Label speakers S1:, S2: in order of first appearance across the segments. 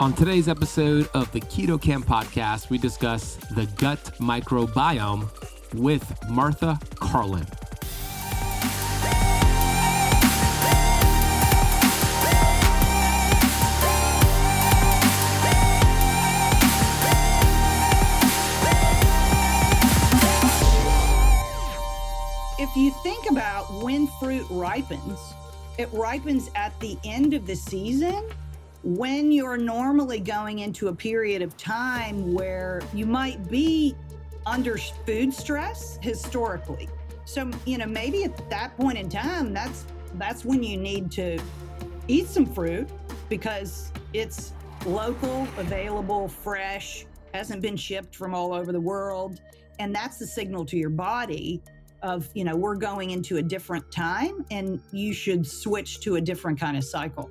S1: On today's episode of the Keto Camp podcast, we discuss the gut microbiome with Martha Carlin.
S2: If you think about when fruit ripens, it ripens at the end of the season when you're normally going into a period of time where you might be under food stress historically. So, you know, maybe at that point in time, that's that's when you need to eat some fruit because it's local, available, fresh, hasn't been shipped from all over the world, and that's the signal to your body of, you know, we're going into a different time and you should switch to a different kind of cycle.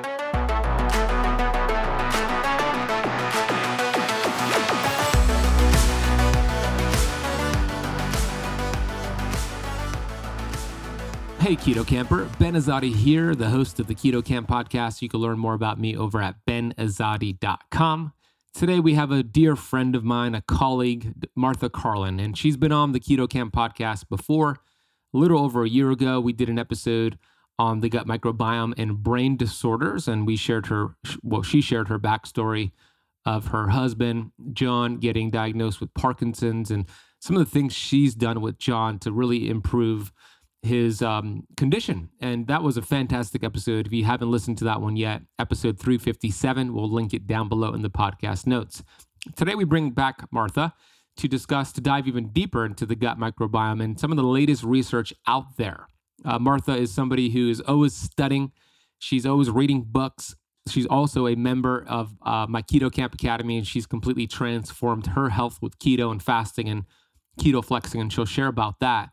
S1: Hey, Keto Camper. Ben Azadi here, the host of the Keto Camp podcast. You can learn more about me over at benazadi.com. Today, we have a dear friend of mine, a colleague, Martha Carlin, and she's been on the Keto Camp podcast before. A little over a year ago, we did an episode on the gut microbiome and brain disorders, and we shared her, well, she shared her backstory of her husband, John, getting diagnosed with Parkinson's and some of the things she's done with John to really improve his um, condition. And that was a fantastic episode. If you haven't listened to that one yet, episode 357, we'll link it down below in the podcast notes. Today, we bring back Martha to discuss, to dive even deeper into the gut microbiome and some of the latest research out there. Uh, Martha is somebody who is always studying, she's always reading books. She's also a member of uh, my Keto Camp Academy, and she's completely transformed her health with keto and fasting and keto flexing, and she'll share about that.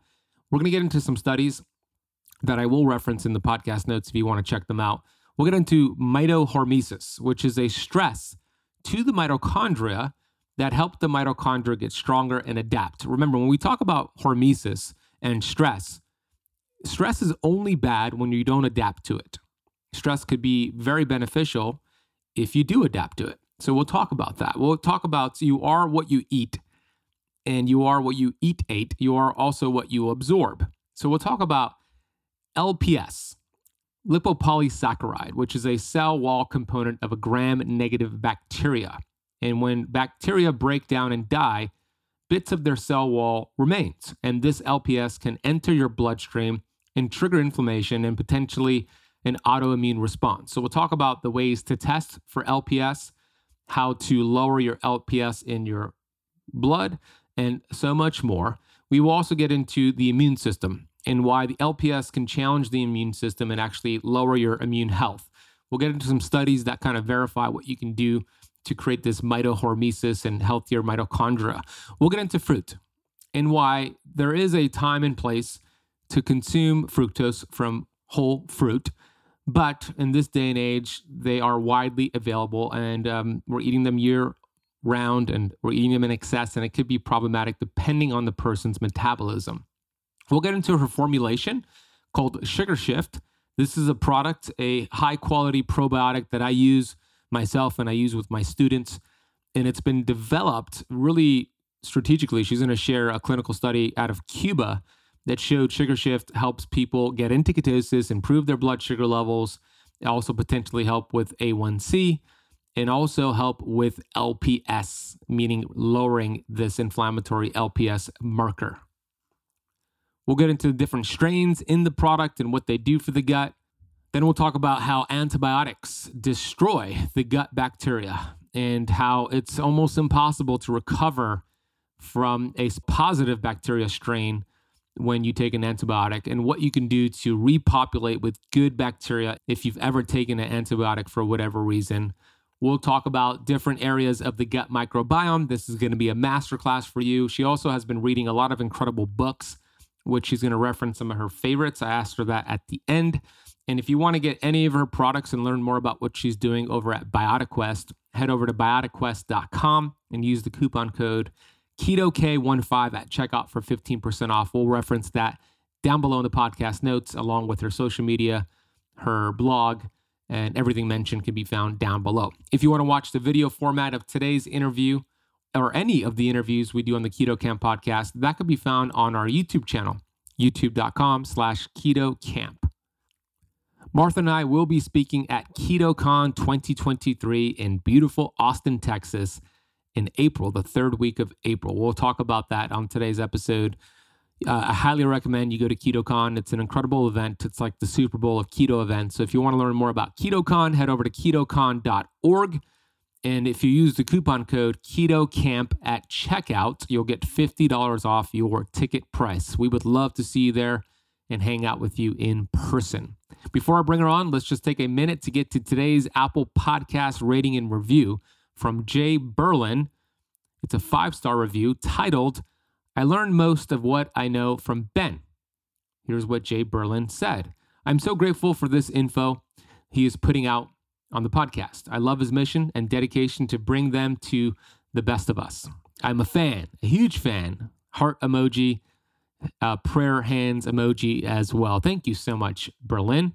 S1: We're going to get into some studies that I will reference in the podcast notes if you want to check them out. We'll get into mitohormesis, which is a stress to the mitochondria that help the mitochondria get stronger and adapt. Remember, when we talk about hormesis and stress, stress is only bad when you don't adapt to it. Stress could be very beneficial if you do adapt to it. So we'll talk about that. We'll talk about you are what you eat and you are what you eat ate, you are also what you absorb. So we'll talk about LPS, lipopolysaccharide, which is a cell wall component of a gram negative bacteria. And when bacteria break down and die, bits of their cell wall remains. And this LPS can enter your bloodstream and trigger inflammation and potentially an autoimmune response. So we'll talk about the ways to test for LPS, how to lower your LPS in your blood, and so much more. We will also get into the immune system and why the LPS can challenge the immune system and actually lower your immune health. We'll get into some studies that kind of verify what you can do to create this mitohormesis and healthier mitochondria. We'll get into fruit and why there is a time and place to consume fructose from whole fruit. But in this day and age, they are widely available, and um, we're eating them year round and we're eating them in excess, and it could be problematic depending on the person's metabolism. We'll get into her formulation called Sugar Shift. This is a product, a high quality probiotic that I use myself and I use with my students. And it's been developed really strategically. She's going to share a clinical study out of Cuba that showed Sugar Shift helps people get into ketosis, improve their blood sugar levels, also potentially help with A1C, and also help with LPS, meaning lowering this inflammatory LPS marker. We'll get into the different strains in the product and what they do for the gut. Then we'll talk about how antibiotics destroy the gut bacteria and how it's almost impossible to recover from a positive bacteria strain when you take an antibiotic and what you can do to repopulate with good bacteria if you've ever taken an antibiotic for whatever reason. We'll talk about different areas of the gut microbiome. This is going to be a masterclass for you. She also has been reading a lot of incredible books, which she's going to reference some of her favorites. I asked her that at the end. And if you want to get any of her products and learn more about what she's doing over at BiotiQuest, head over to biotiquest.com and use the coupon code KetoK15 at checkout for 15% off. We'll reference that down below in the podcast notes, along with her social media, her blog, and everything mentioned can be found down below. If you want to watch the video format of today's interview or any of the interviews we do on the Keto Camp podcast, that can be found on our YouTube channel, youtube.com slash keto camp. Martha and I will be speaking at KetoCon 2023 in beautiful Austin, Texas in April, the third week of April. We'll talk about that on today's episode. Uh, I highly recommend you go to KetoCon. It's an incredible event. It's like the Super Bowl of keto events. So if you want to learn more about KetoCon, head over to ketocon.org. And if you use the coupon code KetoCamp at checkout, you'll get $50 off your ticket price. We would love to see you there and hang out with you in person. Before I bring her on, let's just take a minute to get to today's Apple Podcast rating and review from Jay Berlin. It's a five star review titled, I learned most of what I know from Ben. Here's what Jay Berlin said I'm so grateful for this info he is putting out on the podcast. I love his mission and dedication to bring them to the best of us. I'm a fan, a huge fan. Heart emoji, uh, prayer hands emoji as well. Thank you so much, Berlin.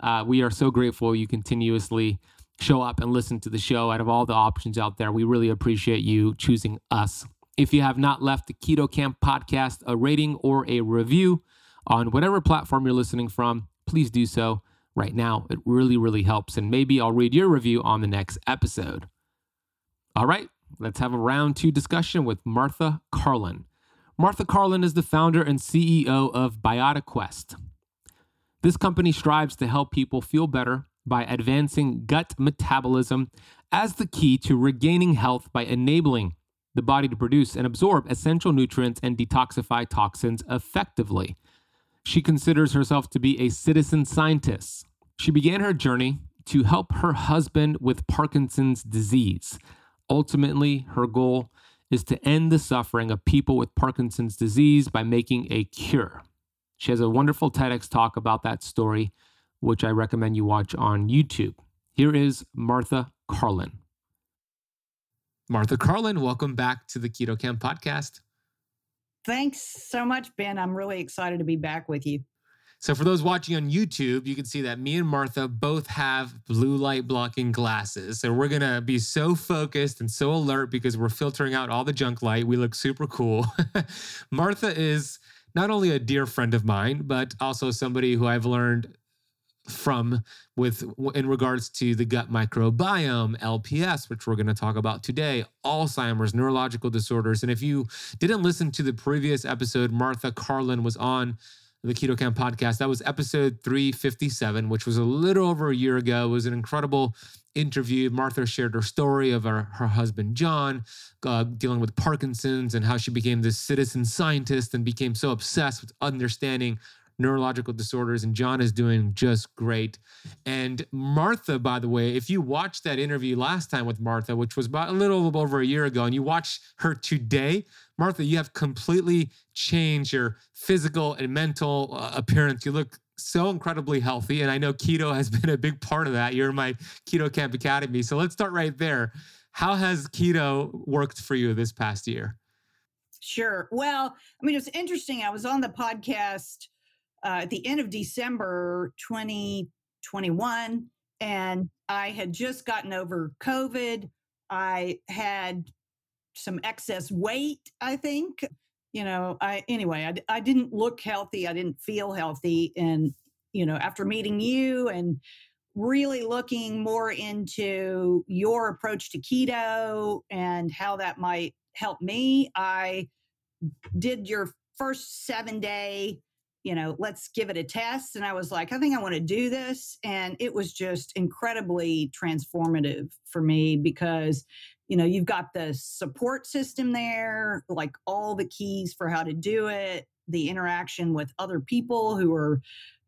S1: Uh, we are so grateful you continuously show up and listen to the show out of all the options out there. We really appreciate you choosing us. If you have not left the Keto Camp podcast a rating or a review on whatever platform you're listening from, please do so right now. It really, really helps. And maybe I'll read your review on the next episode. All right, let's have a round two discussion with Martha Carlin. Martha Carlin is the founder and CEO of BiotiQuest. This company strives to help people feel better by advancing gut metabolism as the key to regaining health by enabling the body to produce and absorb essential nutrients and detoxify toxins effectively. She considers herself to be a citizen scientist. She began her journey to help her husband with Parkinson's disease. Ultimately, her goal is to end the suffering of people with Parkinson's disease by making a cure. She has a wonderful TEDx talk about that story which I recommend you watch on YouTube. Here is Martha Carlin. Martha Carlin, welcome back to the Keto Camp podcast.
S2: Thanks so much, Ben. I'm really excited to be back with you.
S1: So, for those watching on YouTube, you can see that me and Martha both have blue light blocking glasses. So, we're going to be so focused and so alert because we're filtering out all the junk light. We look super cool. Martha is not only a dear friend of mine, but also somebody who I've learned from with in regards to the gut microbiome lps which we're going to talk about today alzheimer's neurological disorders. And if you didn't listen to the previous episode martha carlin was on the keto camp podcast. That was episode 357 which was a little over a year ago. It was an incredible interview. Martha shared her story of her, her husband john uh, dealing with parkinson's and how she became this citizen scientist and became so obsessed with understanding neurological disorders, and John is doing just great. And Martha, by the way, if you watched that interview last time with Martha, which was about a little over a year ago, and you watch her today, Martha, you have completely changed your physical and mental uh, appearance. You look so incredibly healthy. And I know keto has been a big part of that. You're in my Keto Camp Academy. So let's start right there. How has keto worked for you this past year?
S2: Sure. Well, I mean, it's interesting. I was on the podcast uh, at the end of December 2021, and I had just gotten over COVID. I had some excess weight, I think. You know, I anyway, I, I didn't look healthy. I didn't feel healthy. And, you know, after meeting you and really looking more into your approach to keto and how that might help me, I did your first seven day you know, let's give it a test. And I was like, I think I want to do this. And it was just incredibly transformative for me because you know, you've got the support system there, like all the keys for how to do it, the interaction with other people who are,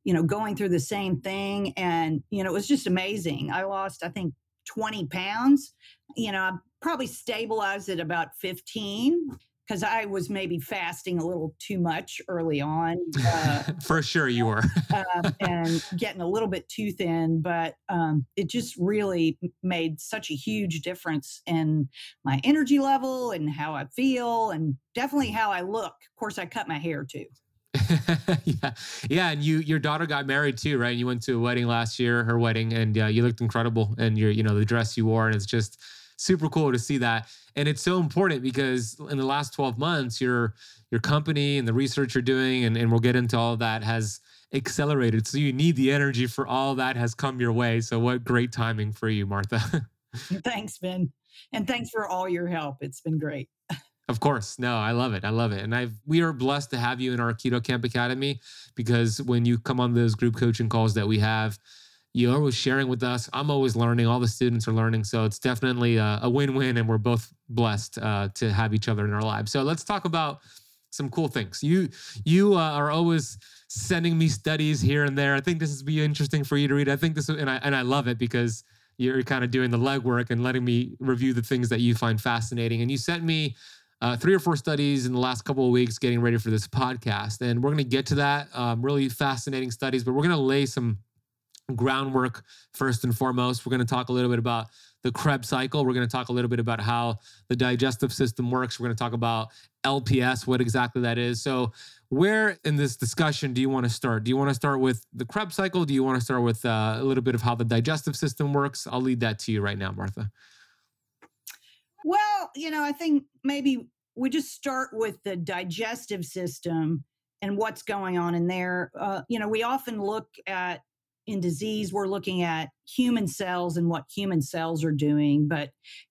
S2: you know, going through the same thing. And, you know, it was just amazing. I lost, I think, 20 pounds. You know, I probably stabilized at about 15 because I was maybe fasting a little too much early on.
S1: Uh, For sure, you were.
S2: uh, and getting a little bit too thin, but um, it just really made such a huge difference in my energy level and how I feel, and definitely how I look. Of course, I cut my hair too.
S1: yeah, yeah, and you, your daughter got married too, right? You went to a wedding last year, her wedding, and uh, you looked incredible, and your, you know, the dress you wore, and it's just super cool to see that. And it's so important because in the last 12 months, your your company and the research you're doing, and, and we'll get into all of that, has accelerated. So you need the energy for all that has come your way. So what great timing for you, Martha.
S2: thanks, Ben. And thanks for all your help. It's been great.
S1: Of course. No, I love it. I love it. And I've we are blessed to have you in our Keto Camp Academy because when you come on those group coaching calls that we have, you're always sharing with us. I'm always learning. All the students are learning. So it's definitely a, a win-win, and we're both blessed uh, to have each other in our lives. So let's talk about some cool things. You you uh, are always sending me studies here and there. I think this is be interesting for you to read. I think this and I and I love it because you're kind of doing the legwork and letting me review the things that you find fascinating. And you sent me uh, three or four studies in the last couple of weeks getting ready for this podcast. And we're going to get to that. Um, really fascinating studies, but we're going to lay some groundwork first and foremost. We're going to talk a little bit about the Krebs cycle. We're going to talk a little bit about how the digestive system works. We're going to talk about LPS, what exactly that is. So, where in this discussion do you want to start? Do you want to start with the Krebs cycle? Do you want to start with uh, a little bit of how the digestive system works? I'll lead that to you right now, Martha.
S2: Well, you know, I think maybe we just start with the digestive system and what's going on in there. Uh, you know, we often look at in disease, we're looking at human cells and what human cells are doing. But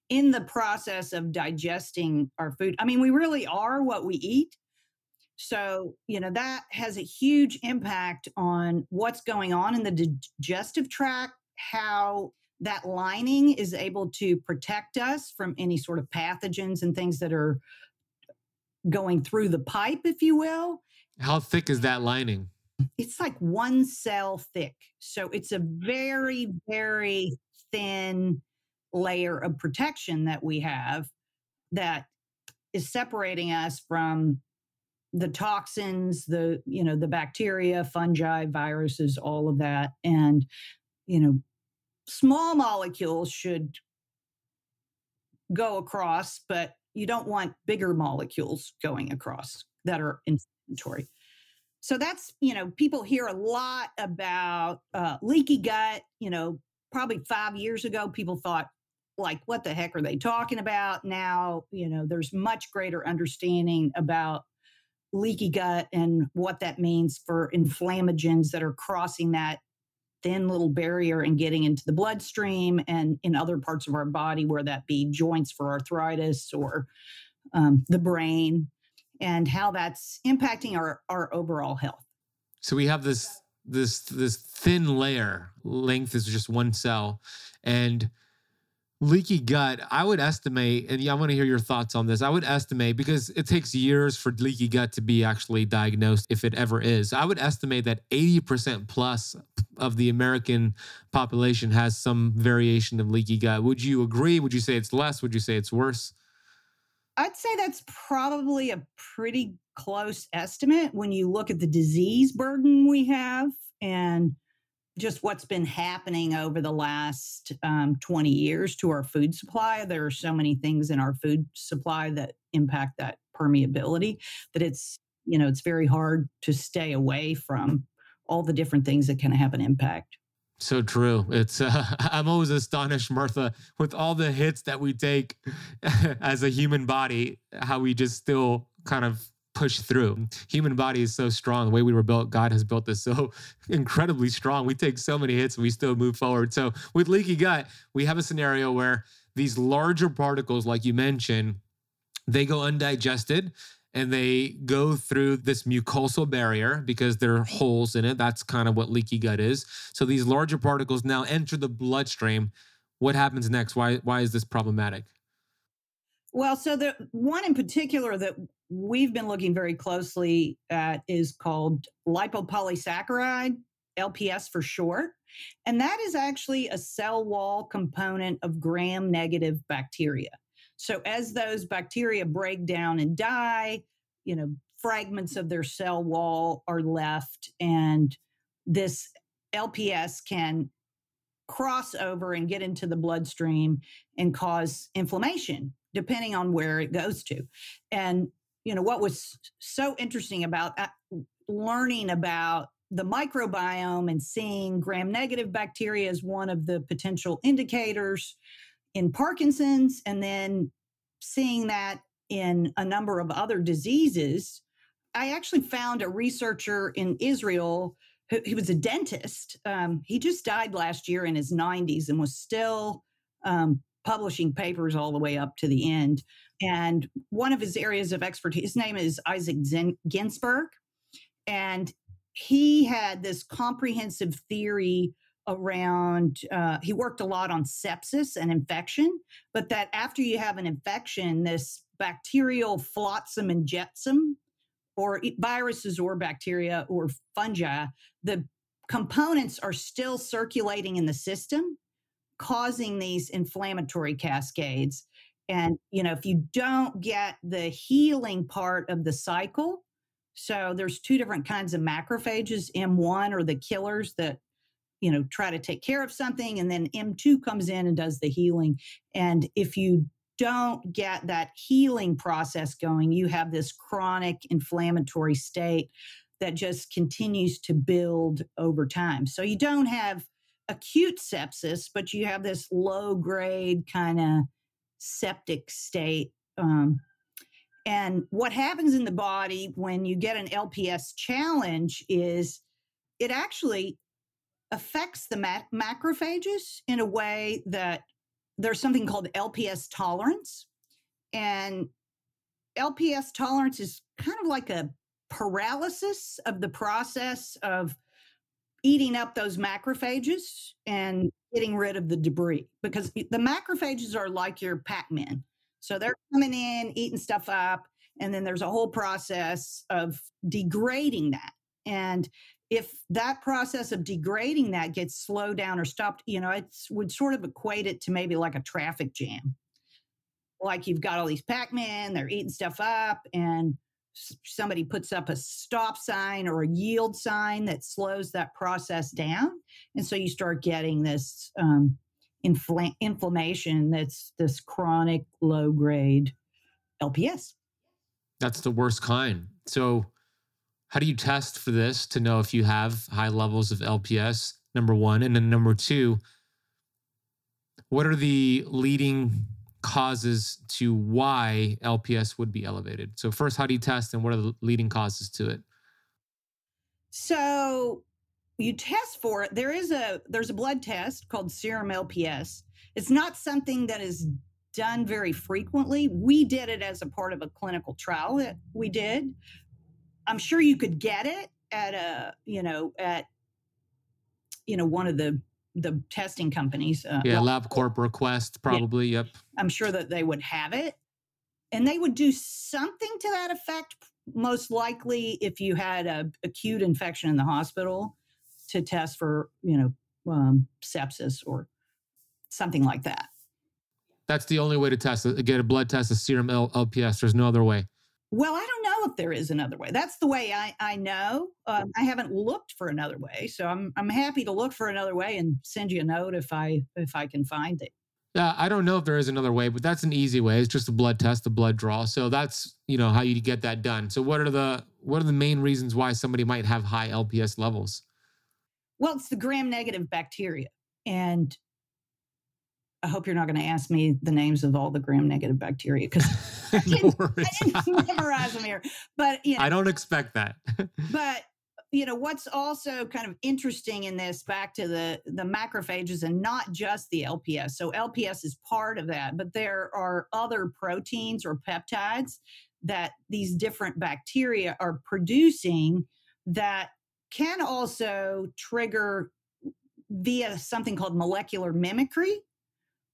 S2: in the process of digesting our food, I mean, we really are what we eat. So, you know, that has a huge impact on what's going on in the digestive tract, how that lining is able to protect us from any sort of pathogens and things that are going through the pipe, if you will.
S1: How thick is that lining?
S2: It's like one cell thick. So it's a very, very thin layer of protection that we have that is separating us from the toxins, the, you know, the bacteria, fungi, viruses, all of that. And, you know, small molecules should go across, but you don't want bigger molecules going across that are inflammatory. So that's, you know, people hear a lot about uh, leaky gut. You know, probably five years ago, people thought, like, what the heck are they talking about? Now, you know, there's much greater understanding about leaky gut and what that means for inflammagens that are crossing that thin little barrier and getting into the bloodstream and in other parts of our body, where that be joints for arthritis or um, the brain and how that's impacting our, our overall health.
S1: So we have this this this thin layer. Length is just one cell and leaky gut i would estimate and yeah, i want to hear your thoughts on this. I would estimate because it takes years for leaky gut to be actually diagnosed if it ever is. I would estimate that 80% plus of the american population has some variation of leaky gut. Would you agree? Would you say it's less? Would you say it's worse
S2: I'd say that's probably a pretty close estimate when you look at the disease burden we have and just what's been happening over the last um, 20 years to our food supply. There are so many things in our food supply that impact that permeability that it's, you know, it's very hard to stay away from all the different things that can have an impact.
S1: So true. It's uh, I'm always astonished, Martha, with all the hits that we take as a human body, how we just still kind of push through. Human body is so strong. The way we were built, God has built us so incredibly strong. We take so many hits and we still move forward. So with leaky gut, we have a scenario where these larger particles, like you mentioned, they go undigested and they go through this mucosal barrier because there are holes in it. That's kind of what leaky gut is. So these larger particles now enter the bloodstream. What happens next? Why why is this problematic?
S2: Well, so the one in particular that we've been looking very closely at is called lipopolysaccharide, LPS for short. And that is actually a cell wall component of gram negative bacteria. So as those bacteria break down and die, you know, fragments of their cell wall are left, and this LPS can cross over and get into the bloodstream and cause inflammation depending on where it goes to. And, you know, what was so interesting about uh, learning about the microbiome and seeing gram negative bacteria as one of the potential indicators in Parkinson's, and then seeing that in a number of other diseases. I actually found a researcher in Israel who he was a dentist. Um, he just died last year in his 90s and was still um, publishing papers all the way up to the end. And one of his areas of expertise, his name is Isaac Ginsburg. And he had this comprehensive theory around, uh, he worked a lot on sepsis and infection, but that after you have an infection, this bacterial flotsam and jetsam, or viruses or bacteria or fungi, the components are still circulating in the system causing these inflammatory cascades. And, you know, if you don't get the healing part of the cycle, so there's two different kinds of macrophages. M1 are the killers that, you know, try to take care of something. And then M2 comes in and does the healing. And if you don't get that healing process going, you have this chronic inflammatory state that just continues to build over time. So you don't have acute sepsis, but you have this low grade kind of septic state. Um, and what happens in the body when you get an LPS challenge is it actually affects the ma- macrophages in a way that there's something called LPS tolerance. And LPS tolerance is kind of like a paralysis of the process of eating up those macrophages and getting rid of the debris because the macrophages are like your Pac-Man. So they're coming in, eating stuff up, and then there's a whole process of degrading that. And if that process of degrading that gets slowed down or stopped, you know, it would sort of equate it to maybe like a traffic jam. Like you've got all these Pac-Man, they're eating stuff up, and somebody puts up a stop sign or a yield sign that slows that process down. And so you start getting this um, infl- inflammation that's this chronic low grade LPS.
S1: That's the worst kind. So, how do you test for this to know if you have high levels of LPS? Number one. And then number two, what are the leading causes to why LPS would be elevated. So, first, how do you test and what are the leading causes to it?
S2: So, you test for it. There is a there's a blood test called serum LPS. It's not something that is done very frequently. We did it as a part of a clinical trial that we did. I'm sure you could get it at a, you know, at you know, one of the the testing companies.
S1: Uh, yeah, LabCorp request probably. Yeah. Yep.
S2: I'm sure that they would have it, and they would do something to that effect. Most likely, if you had a acute infection in the hospital, to test for you know um, sepsis or something like that.
S1: That's the only way to test it. Get a blood test, a serum LPS. There's no other way.
S2: Well, I don't know if there is another way. That's the way I, I know. Um, I haven't looked for another way, so I'm I'm happy to look for another way and send you a note if I if I can find it.
S1: Yeah, I don't know if there is another way, but that's an easy way. It's just a blood test, a blood draw. So that's you know how you get that done. So what are the what are the main reasons why somebody might have high LPS levels?
S2: Well, it's the gram negative bacteria, and I hope you're not going to ask me the names of all the gram negative bacteria because I, didn't, I didn't memorize them here. But you know,
S1: I don't expect that.
S2: but you know what's also kind of interesting in this back to the the macrophages and not just the lps so lps is part of that but there are other proteins or peptides that these different bacteria are producing that can also trigger via something called molecular mimicry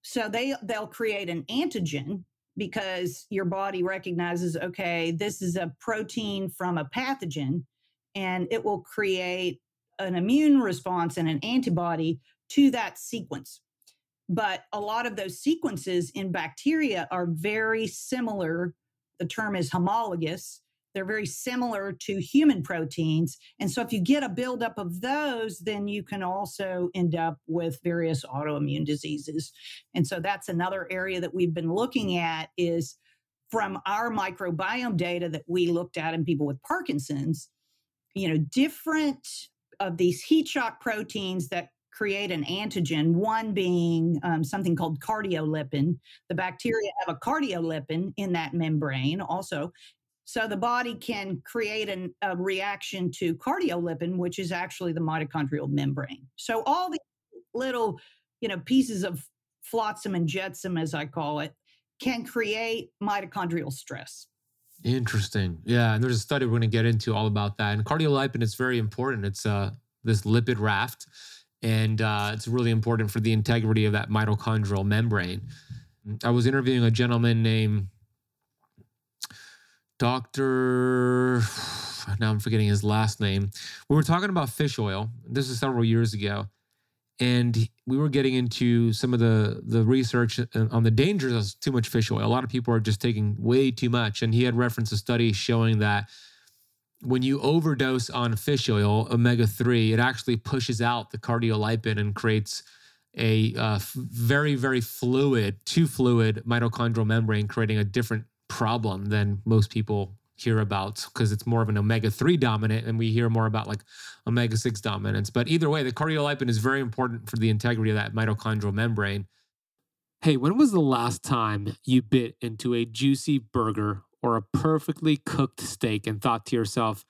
S2: so they they'll create an antigen because your body recognizes, okay, this is a protein from a pathogen, and it will create an immune response and an antibody to that sequence. But a lot of those sequences in bacteria are very similar. The term is homologous. They're very similar to human proteins. And so if you get a buildup of those, then you can also end up with various autoimmune diseases. And so that's another area that we've been looking at is from our microbiome data that we looked at in people with Parkinson's, you know, different of these heat shock proteins that create an antigen, one being um, something called cardiolipin. The bacteria have a cardiolipin in that membrane also. So the body can create an, a reaction to cardiolipin, which is actually the mitochondrial membrane. So all these little, you know, pieces of flotsam and jetsam, as I call it, can create mitochondrial stress.
S1: Interesting. Yeah, and there's a study we're going to get into all about that. And cardiolipin is very important. It's uh, this lipid raft, and uh, it's really important for the integrity of that mitochondrial membrane. I was interviewing a gentleman named Dr. Now I'm forgetting his last name. We were talking about fish oil. This is several years ago. And we were getting into some of the, the research on the dangers of too much fish oil. A lot of people are just taking way too much. And he had referenced a study showing that when you overdose on fish oil, omega 3, it actually pushes out the cardiolipin and creates a uh, very, very fluid, too fluid mitochondrial membrane, creating a different problem than most people hear about because it's more of an omega 3 dominant and we hear more about like omega 6 dominance. But either way, the cardiolipin is very important for the integrity of that mitochondrial membrane. Hey, when was the last time you bit into a juicy burger or a perfectly cooked steak and thought to yourself,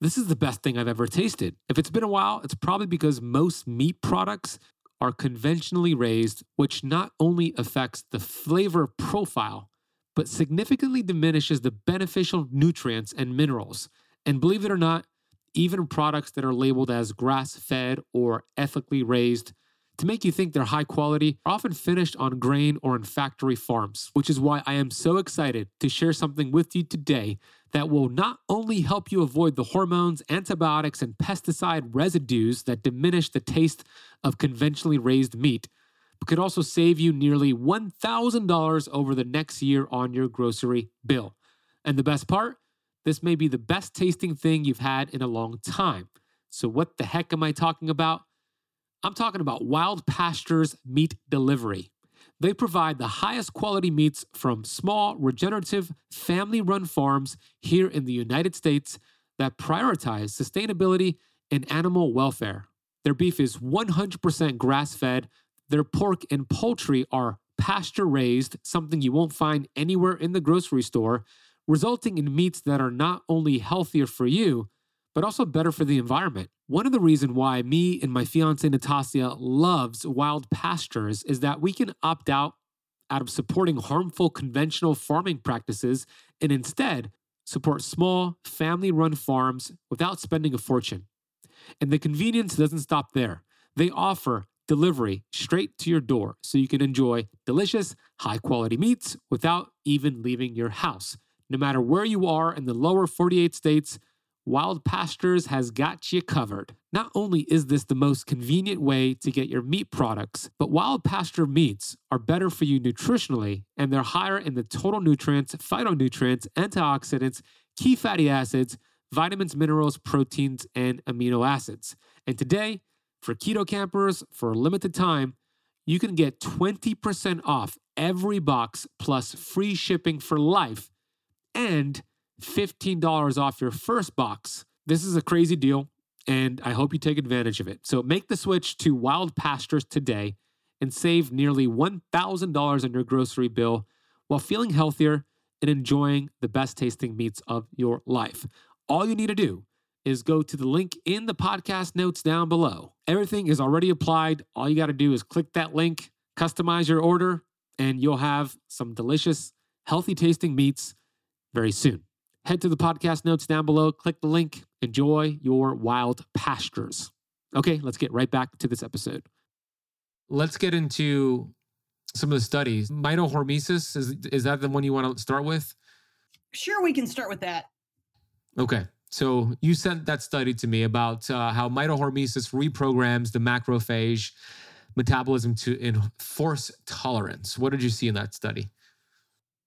S1: this is the best thing I've ever tasted? If it's been a while, it's probably because most meat products are conventionally raised, which not only affects the flavor profile, but significantly diminishes the beneficial nutrients and minerals. And believe it or not, even products that are labeled as grass fed or ethically raised to make you think they're high quality are often finished on grain or in factory farms, which is why I am so excited to share something with you today that will not only help you avoid the hormones, antibiotics, and pesticide residues that diminish the taste of conventionally raised meat, but could also save you nearly $1,000 over the next year on your grocery bill. And the best part? This may be the best tasting thing you've had in a long time. So, what the heck am I talking about? I'm talking about Wild Pastures Meat Delivery. They provide the highest quality meats from small, regenerative, family run farms here in the United States that prioritize sustainability and animal welfare. Their beef is 100% grass fed, their pork and poultry are pasture raised, something you won't find anywhere in the grocery store, resulting in meats that are not only healthier for you, but also better for the environment. One of the reasons why me and my fiance Natasha loves wild pastures is that we can opt out out of supporting harmful conventional farming practices and instead support small family run farms without spending a fortune. And the convenience doesn't stop there. They offer delivery straight to your door so you can enjoy delicious, high quality meats without even leaving your house. No matter where you are in the lower 48 states, Wild Pastures has got you covered. Not only is this the most convenient way to get your meat products, but Wild Pasture meats are better for you nutritionally and they're higher in the total nutrients, phytonutrients, antioxidants, key fatty acids, vitamins, minerals, proteins, and amino acids. And today, for keto campers, for a limited time, you can get 20% off every box plus free shipping for life and $15 off your first box. This is a crazy deal, and I hope you take advantage of it. So make the switch to Wild Pastures today and save nearly $1,000 on your grocery bill while feeling healthier and enjoying the best tasting meats of your life. All you need to do is go to the link in the podcast notes down below. Everything is already applied. All you got to do is click that link, customize your order, and you'll have some delicious, healthy tasting meats very soon. Head to the podcast notes down below, click the link, enjoy your wild pastures. Okay, let's get right back to this episode. Let's get into some of the studies. Mitohormesis, is, is that the one you want to start with?
S2: Sure, we can start with that.
S1: Okay. So you sent that study to me about uh, how mitohormesis reprograms the macrophage metabolism to enforce tolerance. What did you see in that study?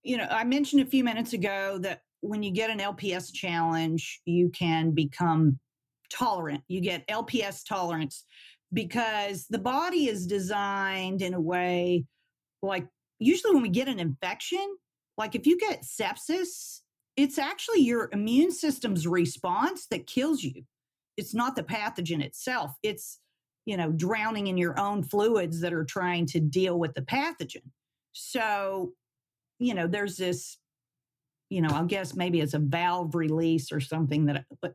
S2: You know, I mentioned a few minutes ago that when you get an LPS challenge, you can become tolerant. You get LPS tolerance because the body is designed in a way like usually when we get an infection, like if you get sepsis, it's actually your immune system's response that kills you. It's not the pathogen itself. It's, you know, drowning in your own fluids that are trying to deal with the pathogen. So, you know, there's this you know, I guess maybe it's a valve release or something that uh,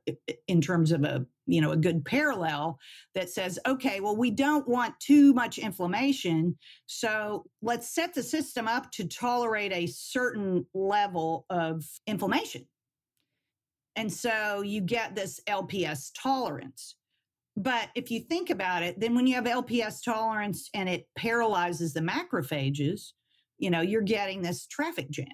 S2: in terms of a, you know, a good parallel that says, okay, well, we don't want too much inflammation. So let's set the system up to tolerate a certain level of inflammation. And so you get this LPS tolerance. But if you think about it, then when you have LPS tolerance and it paralyzes the macrophages, you know, you're getting this traffic jam.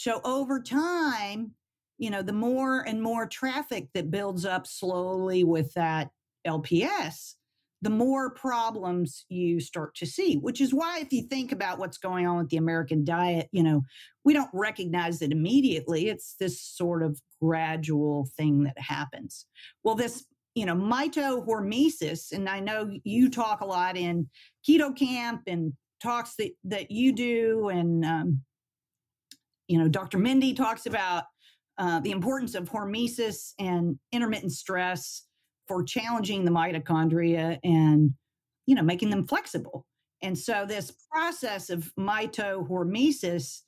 S2: So over time, you know, the more and more traffic that builds up slowly with that LPS, the more problems you start to see, which is why, if you think about what's going on with the American diet, you know, we don't recognize it immediately. It's this sort of gradual thing that happens. Well, this, you know, mitohormesis, and I know you talk a lot in keto camp and talks that, that you do, and um, you know, Dr. Mindy talks about uh, the importance of hormesis and intermittent stress for challenging the mitochondria and, you know, making them flexible. And so this process of mitohormesis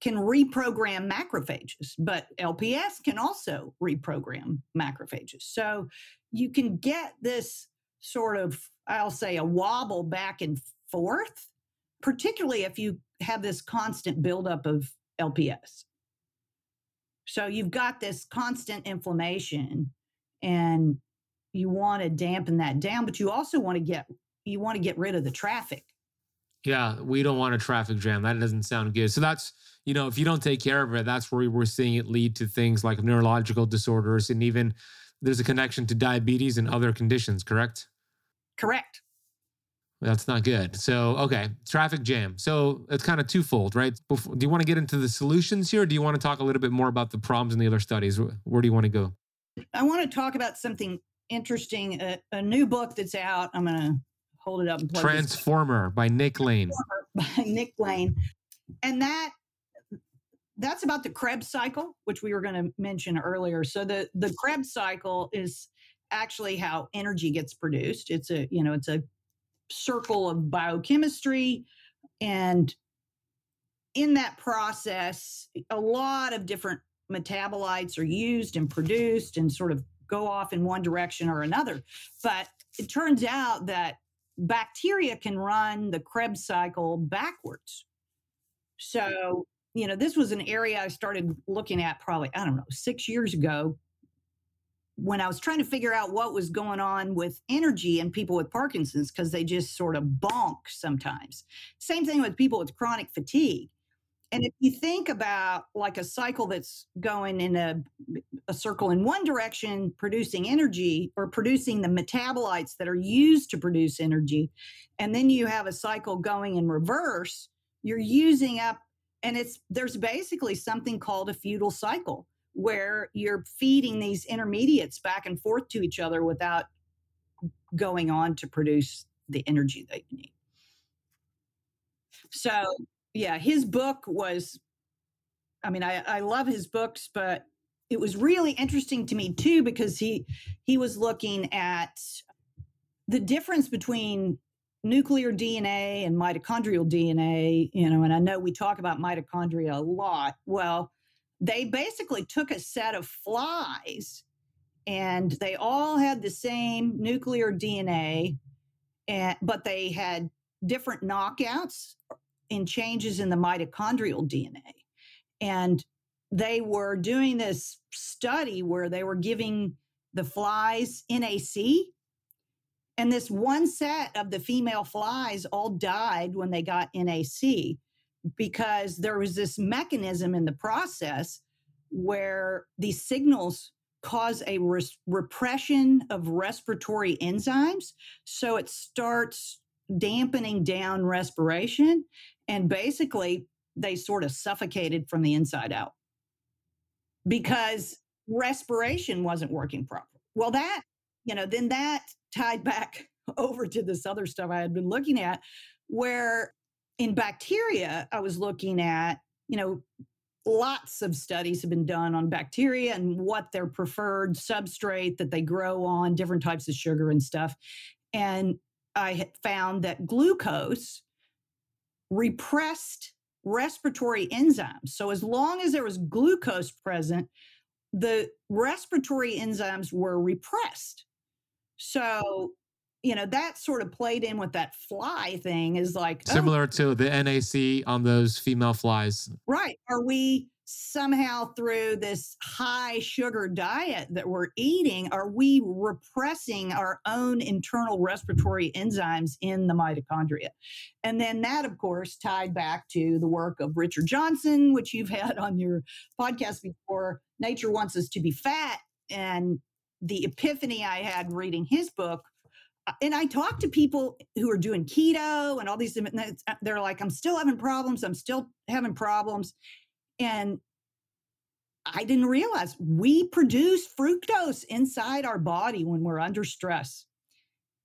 S2: can reprogram macrophages, but LPS can also reprogram macrophages. So you can get this sort of, I'll say, a wobble back and forth, particularly if you have this constant buildup of LPS. So you've got this constant inflammation and you want to dampen that down, but you also want to get you want to get rid of the traffic.
S1: Yeah, we don't want a traffic jam. That doesn't sound good. So that's, you know, if you don't take care of it, that's where we're seeing it lead to things like neurological disorders and even there's a connection to diabetes and other conditions, correct?
S2: Correct.
S1: That's not good. So, okay, traffic jam. So it's kind of twofold, right? Before, do you want to get into the solutions here? do you want to talk a little bit more about the problems in the other studies? Where do you want to go?
S2: I want to talk about something interesting. A, a new book that's out. I'm going to hold it up.
S1: Transformer by Nick Lane.
S2: By Nick Lane, and that that's about the Krebs cycle, which we were going to mention earlier. So the the Krebs cycle is actually how energy gets produced. It's a you know it's a circle of biochemistry. And in that process, a lot of different metabolites are used and produced and sort of go off in one direction or another. But it turns out that bacteria can run the Krebs cycle backwards. So, you know, this was an area I started looking at probably, I don't know, six years ago when I was trying to figure out what was going on with energy in people with Parkinson's, because they just sort of bonk sometimes. Same thing with people with chronic fatigue. And if you think about like a cycle that's going in a, a circle in one direction, producing energy or producing the metabolites that are used to produce energy, and then you have a cycle going in reverse, you're using up, and it's there's basically something called a futile cycle where you're feeding these intermediates back and forth to each other without going on to produce the energy that you need. So, yeah, his book was, I mean, I, I love his books, but it was really interesting to me too because he he was looking at the difference between nuclear DNA and mitochondrial DNA, you know, and I know we talk about mitochondria a lot. Well, they basically took a set of flies and they all had the same nuclear DNA, and, but they had different knockouts in changes in the mitochondrial DNA. And they were doing this study where they were giving the flies NAC And this one set of the female flies all died when they got NAC because there was this mechanism in the process where these signals cause a res- repression of respiratory enzymes. So it starts dampening down respiration. And basically, they sort of suffocated from the inside out because respiration wasn't working properly. Well, that, you know, then that tied back over to this other stuff I had been looking at, where in bacteria, I was looking at, you know, lots of studies have been done on bacteria and what their preferred substrate that they grow on, different types of sugar and stuff. And I had found that glucose repressed respiratory enzymes. So as long as there was glucose present, the respiratory enzymes were repressed. So, you know, that sort of played in with that fly thing is like
S1: oh similar oh, to the NAC on those female flies.
S2: Right. Are we somehow through this high sugar diet that we're eating, are we repressing our own internal respiratory enzymes in the mitochondria? And then that, of course, tied back to the work of Richard Johnson, which you've had on your podcast before. Nature wants us to be fat. And the epiphany I had reading his book and I talk to people who are doing keto and all these, uh, they're like, I'm still having problems. I'm still having problems. And I didn't realize we produce fructose inside our body when we're under stress.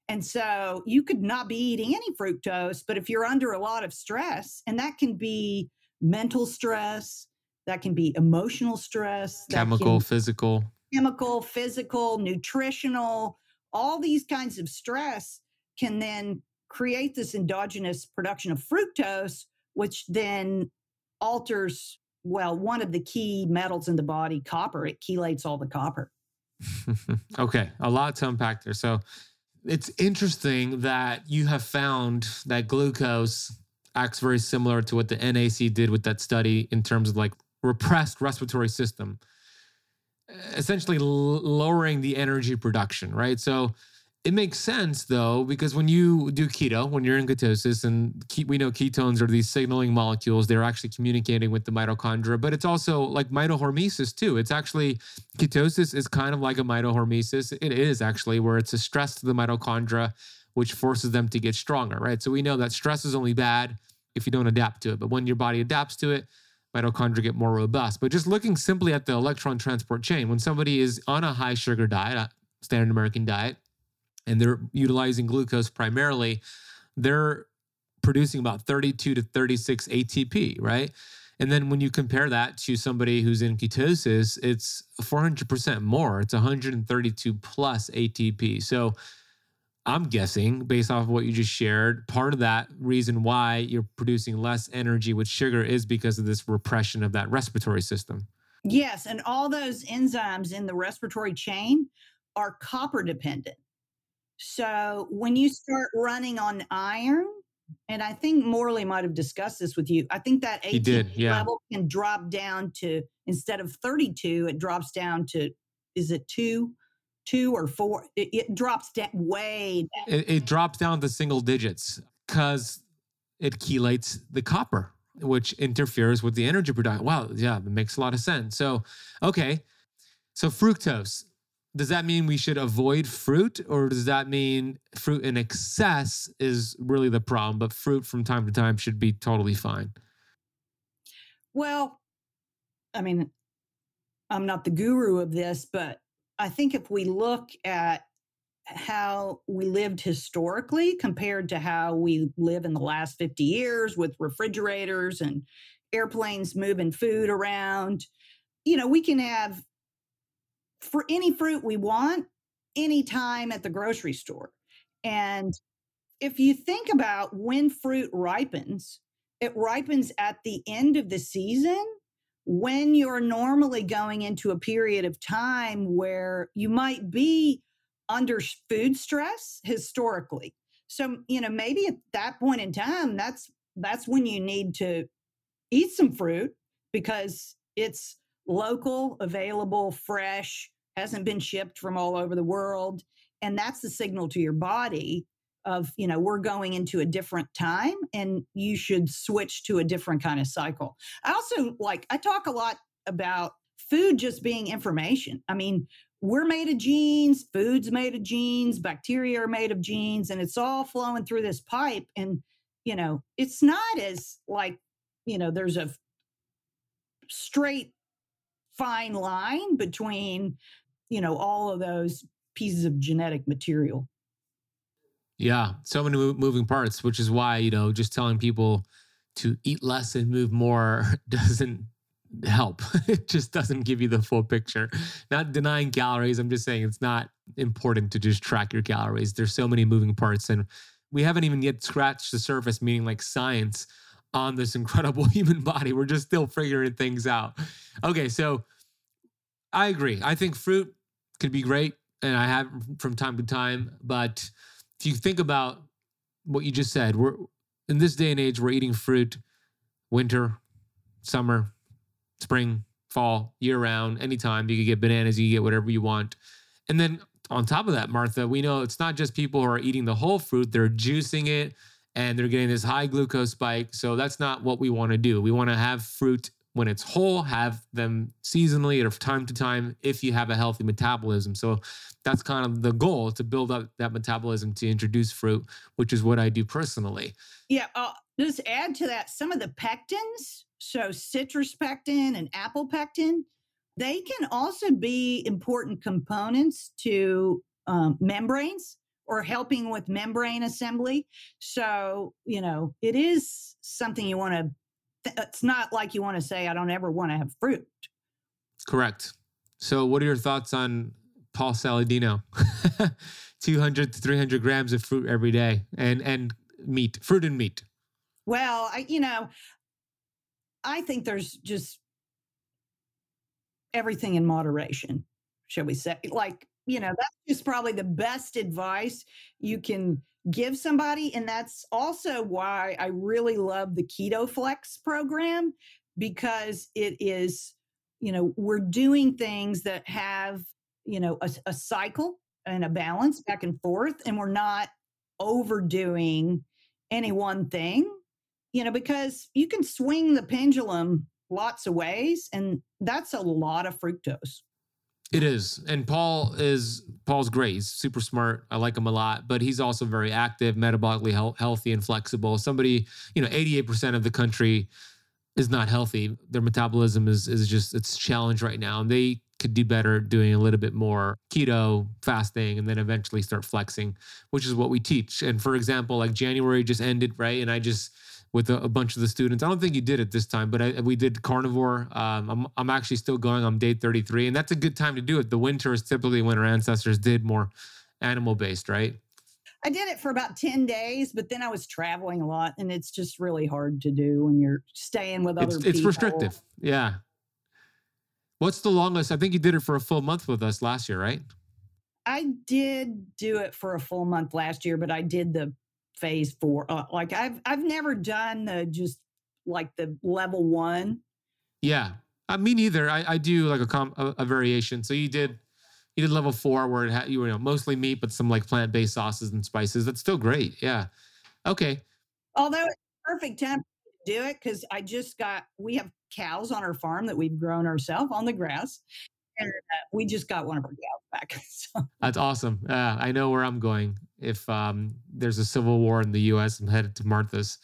S2: And so you could not be eating any fructose, but if you're under a lot of stress, and that can be mental stress, that can be emotional stress,
S1: chemical, physical,
S2: chemical, physical, nutritional, all these kinds of stress can then create this endogenous production of fructose, which then alters well, one of the key metals in the body, copper, it chelates all the copper.
S1: okay, a lot to unpack there. So it's interesting that you have found that glucose acts very similar to what the NAC did with that study in terms of like repressed respiratory system, essentially lowering the energy production, right? So it makes sense though, because when you do keto, when you're in ketosis, and we know ketones are these signaling molecules, they're actually communicating with the mitochondria, but it's also like mitohormesis too. It's actually ketosis is kind of like a mitohormesis. It is actually where it's a stress to the mitochondria, which forces them to get stronger, right? So we know that stress is only bad if you don't adapt to it, but when your body adapts to it, mitochondria get more robust. But just looking simply at the electron transport chain, when somebody is on a high sugar diet, a standard American diet, and they're utilizing glucose primarily, they're producing about 32 to 36 ATP, right? And then when you compare that to somebody who's in ketosis, it's 400% more. It's 132 plus ATP. So I'm guessing, based off of what you just shared, part of that reason why you're producing less energy with sugar is because of this repression of that respiratory system.
S2: Yes. And all those enzymes in the respiratory chain are copper dependent. So when you start running on iron, and I think Morley might have discussed this with you. I think that ATP did, yeah. level can drop down to instead of 32, it drops down to is it two, two or four? It, it drops down way
S1: down. It, it drops down to single digits because it chelates the copper, which interferes with the energy production. Wow, yeah, that makes a lot of sense. So, okay, so fructose does that mean we should avoid fruit or does that mean fruit in excess is really the problem but fruit from time to time should be totally fine
S2: well i mean i'm not the guru of this but i think if we look at how we lived historically compared to how we live in the last 50 years with refrigerators and airplanes moving food around you know we can have for any fruit we want anytime at the grocery store. And if you think about when fruit ripens, it ripens at the end of the season when you're normally going into a period of time where you might be under food stress historically. So, you know, maybe at that point in time, that's that's when you need to eat some fruit because it's local, available, fresh, hasn't been shipped from all over the world And that's the signal to your body of, you know, we're going into a different time and you should switch to a different kind of cycle. I also like, I talk a lot about food just being information. I mean, we're made of genes, food's made of genes, bacteria are made of genes, and it's all flowing through this pipe. And, you know, it's not as like, you know, there's a straight fine line between, you know, all of those pieces of genetic material.
S1: Yeah, so many moving parts, which is why, you know, just telling people to eat less and move more doesn't help. it just doesn't give you the full picture. Not denying calories. I'm just saying it's not important to just track your calories. There's so many moving parts, and we haven't even yet scratched the surface, meaning like science on this incredible human body. We're just still figuring things out. Okay, so I agree. I think fruit could be great, and I have from time to time. But if you think about what you just said, we're in this day and age, we're eating fruit winter, summer, spring, fall, year round, anytime. You can get bananas, you can get whatever you want. And then on top of that, Martha, we know it's not just people who are eating the whole fruit, they're juicing it and they're getting this high glucose spike. So that's not what we want to do. We want to have fruit when it's whole, have them seasonally or from time to time if you have a healthy metabolism. So that's kind of the goal to build up that metabolism to introduce fruit, which is what I do personally.
S2: Yeah. Uh, just add to that some of the pectins so, citrus pectin and apple pectin, they can also be important components to um, membranes or helping with membrane assembly. So, you know, it is something you want to, it's not like you want to say, I don't ever want to have fruit.
S1: Correct. So, what are your thoughts on Paul Saladino? 200 to 300 grams of fruit every day and, and meat, fruit and meat.
S2: Well, I, you know, I think there's just everything in moderation, shall we say. Like, you know, that's just probably the best advice you can give somebody. And that's also why I really love the Keto Flex program because it is, you know, we're doing things that have, you know, a, a cycle and a balance back and forth, and we're not overdoing any one thing you know, because you can swing the pendulum lots of ways, and that's a lot of fructose.
S1: It is. And Paul is Paul's great. He's super smart. I like him a lot, but he's also very active, metabolically he- healthy and flexible. Somebody, you know, 88% of the country is not healthy. Their metabolism is is just it's challenged right now. And they could do better doing a little bit more keto fasting and then eventually start flexing, which is what we teach. And for example, like January just ended, right? And I just with a, a, bunch of the students. I don't think you did it this time, but I, we did carnivore. Um, I'm, I'm actually still going on day 33, and that's a good time to do it. The winter is typically when our ancestors did more animal based, right?
S2: I did it for about 10 days, but then I was traveling a lot, and it's just really hard to do when you're staying with other
S1: it's,
S2: people.
S1: It's restrictive. Yeah. What's the longest? I think you did it for a full month with us last year, right?
S2: I did do it for a full month last year, but I did the phase four. Uh, like I've I've never done the just like the level one.
S1: Yeah, uh, me neither. I, I do like a, com- a, a variation. So you did you did level four where it had you know mostly meat but some like plant based sauces and spices. That's still great. Yeah. Okay.
S2: Although it's perfect time to do it because I just got we have cows on our farm that we've grown ourselves on the grass, we just got one of our cows back.
S1: So. That's awesome. Uh, I know where I'm going. If um, there's a civil war in the U.S., I'm headed to Martha's.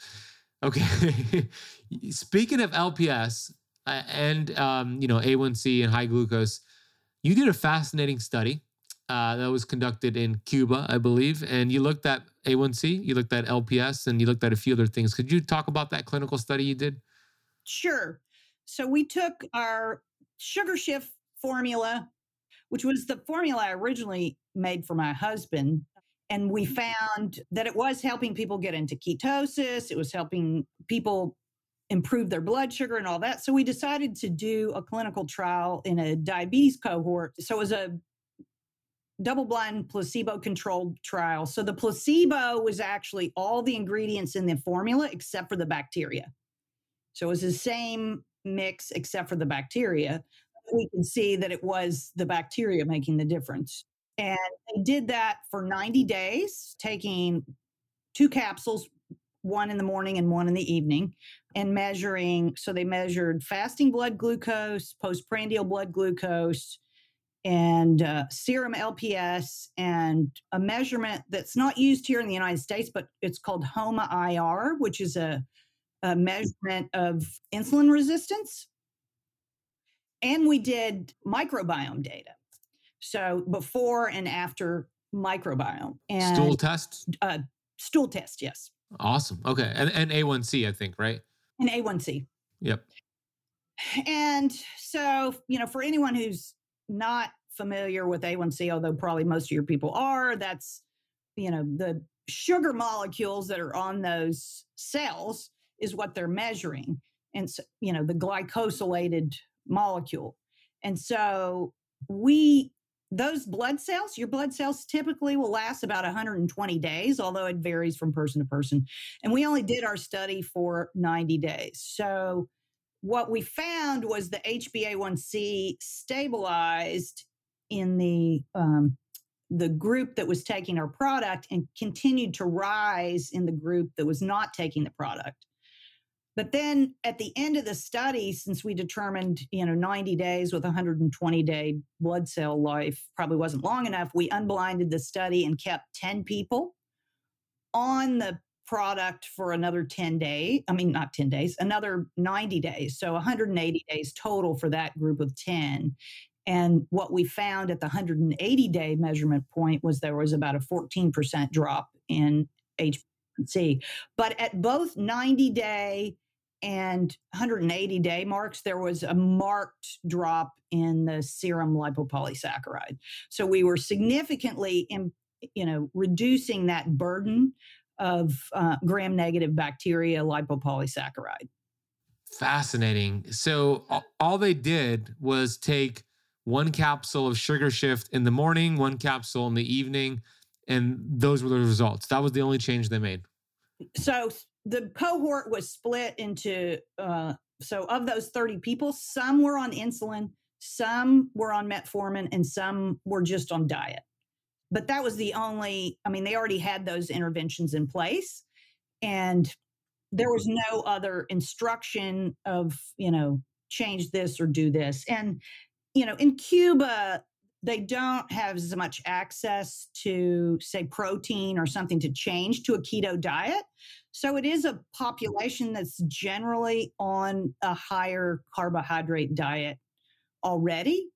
S1: Okay. Speaking of LPS uh, and um, you know A1C and high glucose, you did a fascinating study uh, that was conducted in Cuba, I believe, and you looked at A1C, you looked at LPS, and you looked at a few other things. Could you talk about that clinical study you did?
S2: Sure. So we took our sugar shift formula, which was the formula I originally made for my husband. And we mm-hmm. found that it was helping people get into ketosis, it was helping people improve their blood sugar and all that. So we decided to do a clinical trial in a diabetes cohort. So it was a double blind placebo controlled trial. So the placebo was actually all the ingredients in the formula except for the bacteria. So it was the same mix except for the bacteria we can see that it was the bacteria making the difference. And they did that for 90 days, taking two capsules, one in the morning and one in the evening, and measuring. So they measured fasting blood glucose, postprandial blood glucose, and uh, serum LPS, and a measurement that's not used here in the United States, but it's called HOMA IR, which is a, a measurement of insulin resistance. And we did microbiome data. So before and after microbiome and
S1: stool test.
S2: Uh, stool test, yes.
S1: Awesome. Okay, and and A1C, I think, right?
S2: And A1C.
S1: Yep.
S2: And so, you know, for anyone who's not familiar with A1C, although probably most of your people are, that's, you know, the sugar molecules that are on those cells is what they're measuring. And, so, you know, the glycosylated molecule. And so we, those blood cells, your blood cells typically will last about 120 days, although it varies from person to person. And we only did our study for 90 days. So what we found was the HbA1c stabilized in the um, the group that was taking our product and continued to rise in the group that was not taking the product. But then at the end of the study, since we determined, you know, 90 days with 120 day blood cell life probably wasn't long enough, we unblinded the study and kept 10 people on the product for another 10 days. I mean, not 10 days, another 90 days. So 180 days total for that group of 10. And what we found at the 180 day measurement point was there was about a 14% drop in HbA1c. But at both 90 day and 180 day marks, there was a marked drop in the serum lipopolysaccharide. So we were significantly, in, you know, reducing that burden of uh, gram negative bacteria lipopolysaccharide.
S1: Fascinating. So all they did was take one capsule of sugar shift in the morning, one capsule in the evening, and those were the results. That was the only change they made.
S2: So the cohort was split into uh, so of those 30 people, some were on insulin, some were on metformin, and some were just on diet. But that was the only i mean they already had those interventions in place and there was no other instruction of you know change this or do this. And you know in cuba they don't have as much access to say protein or something to change to a keto diet so it is a population that's generally on a higher carbohydrate diet already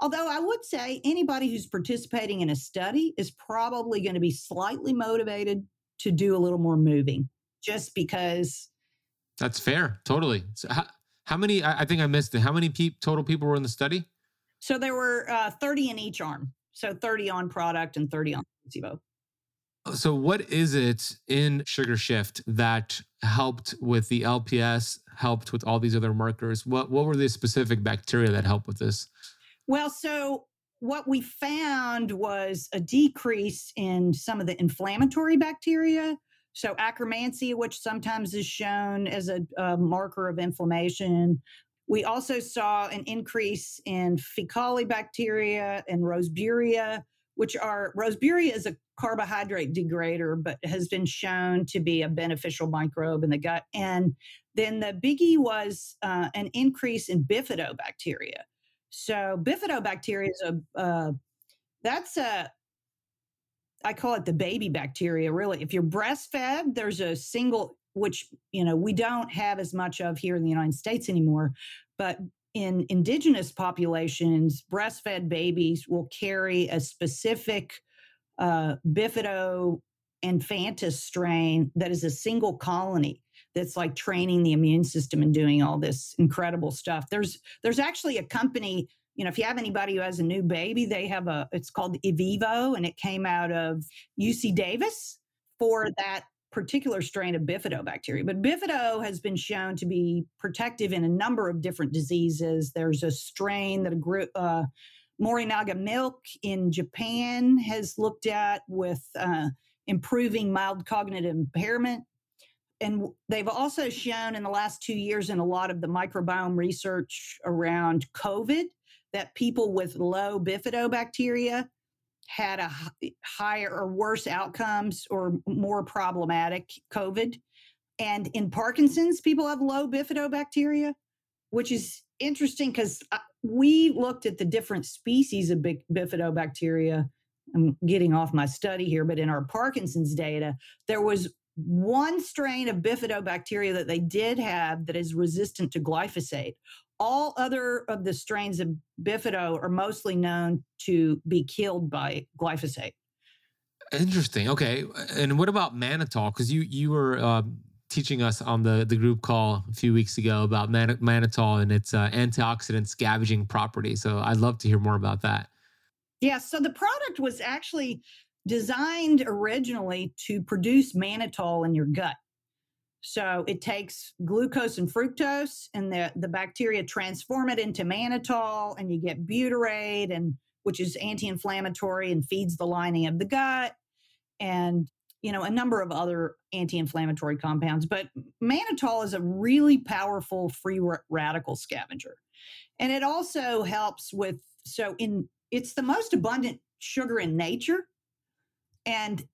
S2: Although I would say anybody who's participating in a study is probably going to be slightly motivated to do a little more moving just because.
S1: That's fair. Totally. So how, how many, I, I, think I missed it. How many pe- total people were in the study?
S2: So there were uh, 30 in each arm. So 30 on product and 30 on placebo.
S1: So, what is it in Sugar Shift that helped with the LPS, helped with all these other markers? What, what were the specific bacteria that helped with this?
S2: Well, so what we found was a decrease in some of the inflammatory bacteria. So, Akkermansia, which sometimes is shown as a, a marker of inflammation. We also saw an increase in Faecalibacteria and Roseburia, which are Roseburia is a carbohydrate degrader, but has been shown to be a beneficial microbe in the gut. And then the biggie was uh, an increase in bifidobacteria. So bifidobacteria is a uh, that's a I call it the baby bacteria. Really, if you're breastfed, there's a single which you know we don't have as much of here in the United States anymore, but in indigenous populations, breastfed babies will carry a specific uh, bifido infantis strain that is a single colony that's like training the immune system and doing all this incredible stuff. There's there's actually a company, you know, if you have anybody who has a new baby, they have a it's called Evivo and it came out of UC Davis for that particular strain of bifidobacteria. But bifido has been shown to be protective in a number of different diseases. There's a strain that a group uh, Morinaga milk in Japan has looked at with uh, improving mild cognitive impairment and they've also shown in the last two years in a lot of the microbiome research around COVID that people with low bifidobacteria had a higher or worse outcomes or more problematic COVID. And in Parkinson's, people have low bifidobacteria, which is interesting because uh, we looked at the different species of bifidobacteria. I'm getting off my study here, but in our Parkinson's data, there was one strain of bifidobacteria that they did have that is resistant to glyphosate. All other of the strains of bifido are mostly known to be killed by glyphosate.
S1: Interesting. Okay, and what about mannitol? Because you you were uh, teaching us on the the group call a few weeks ago about man- mannitol and its uh, antioxidant scavenging property. So I'd love to hear more about that.
S2: Yeah. So the product was actually designed originally to produce mannitol in your gut. So it takes glucose and fructose, and the, the bacteria transform it into mannitol, and you get butyrate, and which is anti-inflammatory and feeds the lining of the gut, and you know a number of other anti-inflammatory compounds. But mannitol is a really powerful free radical scavenger, and it also helps with so in it's the most abundant sugar in nature and